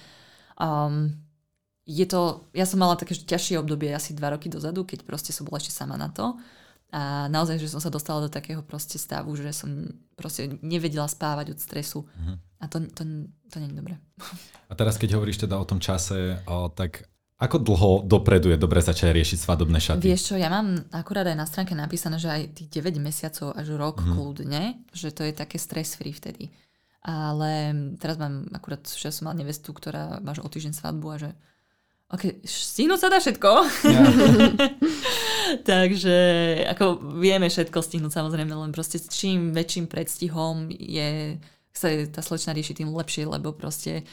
um, je to, ja som mala také ťažšie obdobie asi dva roky dozadu, keď proste som bola ešte sama na to. A naozaj, že som sa dostala do takého proste stavu, že som proste nevedela spávať od stresu. Uh-huh. A to, to, to nie je dobré. A teraz, keď hovoríš teda o tom čase, o, tak ako dlho dopredu je dobre začať riešiť svadobné šaty? Vieš čo, ja mám akurát aj na stránke napísané, že aj tých 9 mesiacov až rok mm. kľudne, že to je také stress free vtedy. Ale teraz mám akurát, že som mal nevestu, ktorá máš o týždeň svadbu a že ok, stihnúť sa dá všetko. Ja. Takže ako vieme všetko stihnúť samozrejme, len proste čím väčším predstihom je, sa tá slečna rieši, tým lepšie, lebo proste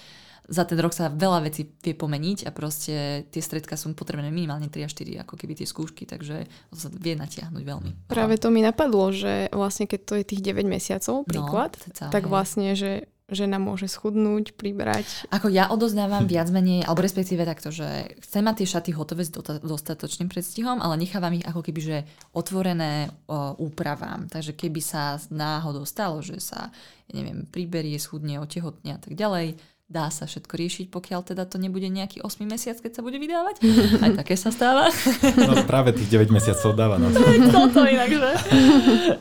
za ten rok sa veľa vecí vie pomeniť a proste tie stredka sú potrebné minimálne 3 až 4, ako keby tie skúšky, takže to sa vie natiahnuť veľmi. Práve to mi napadlo, že vlastne keď to je tých 9 mesiacov, no, príklad, no, tak vlastne, že žena môže schudnúť, pribrať. Ako ja odozdávam viac menej, alebo respektíve takto, že chcem mať tie šaty hotové s dostatočným predstihom, ale nechávam ich ako keby, že otvorené o, úpravám. Takže keby sa náhodou stalo, že sa, ja neviem, priberie, schudne, otehotne a tak ďalej, dá sa všetko riešiť, pokiaľ teda to nebude nejaký 8 mesiac, keď sa bude vydávať. Aj také sa stáva. No práve tých 9 mesiacov dáva na to. Toto inak, že?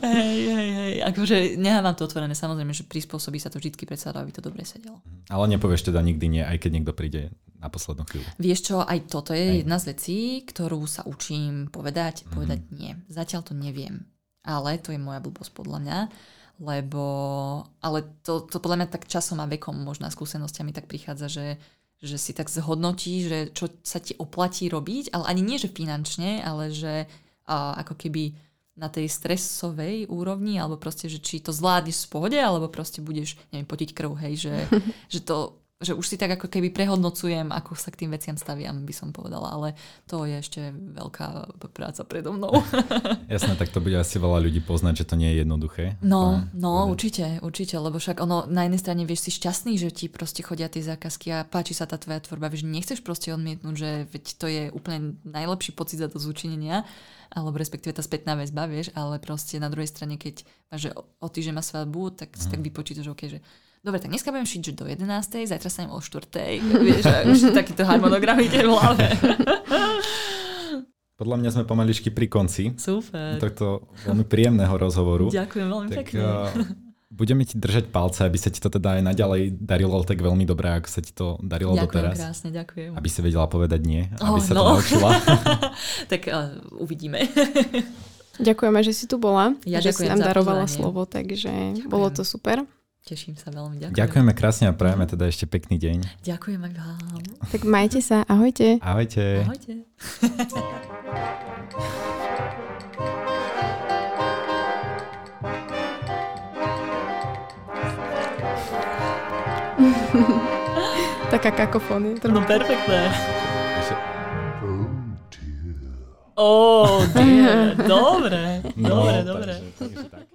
Hej, hej, hej. Akože nehávam to otvorené, samozrejme, že prispôsobí sa to vždy predsa, aby to dobre sedelo. Ale nepovieš teda nikdy nie, aj keď niekto príde na poslednú chvíľu. Vieš čo, aj toto je hej. jedna z vecí, ktorú sa učím povedať, povedať mm. nie. Zatiaľ to neviem. Ale to je moja blbosť podľa mňa lebo, ale to, to podľa mňa tak časom a vekom, možno skúsenostiami tak prichádza, že, že si tak zhodnotí, že čo sa ti oplatí robiť, ale ani nie, že finančne, ale že a, ako keby na tej stresovej úrovni, alebo proste, že či to zvládneš v pohode, alebo proste budeš, neviem, potiť krv, hej, že, že to že už si tak ako keby prehodnocujem, ako sa k tým veciam staviam, by som povedala, ale to je ešte veľká práca predo mnou. Jasné, tak to bude asi veľa ľudí poznať, že to nie je jednoduché. No, no, určite, určite, lebo však ono na jednej strane vieš si šťastný, že ti proste chodia tie zákazky a páči sa tá tvoja tvorba, vieš, nechceš proste odmietnúť, že veď to je úplne najlepší pocit za to zúčinenia, alebo respektíve tá spätná väzba, vieš, ale proste na druhej strane, keď máš, že o, o týždeň má svadbu, tak si mm. tak vypočítaš, okay, že dobre, tak dneska budem šiť, do 11. zajtra sa o 4. Vieš, už takýto harmonogram ide v hlave. Podľa mňa sme pomaličky pri konci. Super. Takto veľmi príjemného rozhovoru. Ďakujem veľmi tak, pekne. Uh, budeme ti držať palce, aby sa ti to teda aj naďalej darilo tak veľmi dobre, ako sa ti to darilo ďakujem doteraz. Ďakujem krásne, ďakujem. Aby si vedela povedať nie, aby oh, sa no. to naučila. tak uh, uvidíme. Ďakujeme, že si tu bola. Ja že si nám darovala pozvanie. slovo, takže ďakujem. bolo to super. Teším sa veľmi, ďakujem. Ďakujeme krásne a prajeme teda ešte pekný deň. Ďakujem aj vám. Tak majte sa, ahojte. Ahojte. Ahojte. Taká kakofónia. No perfektné. Oh, dear. dobre, dobre, no, dobre. Takže, takže také.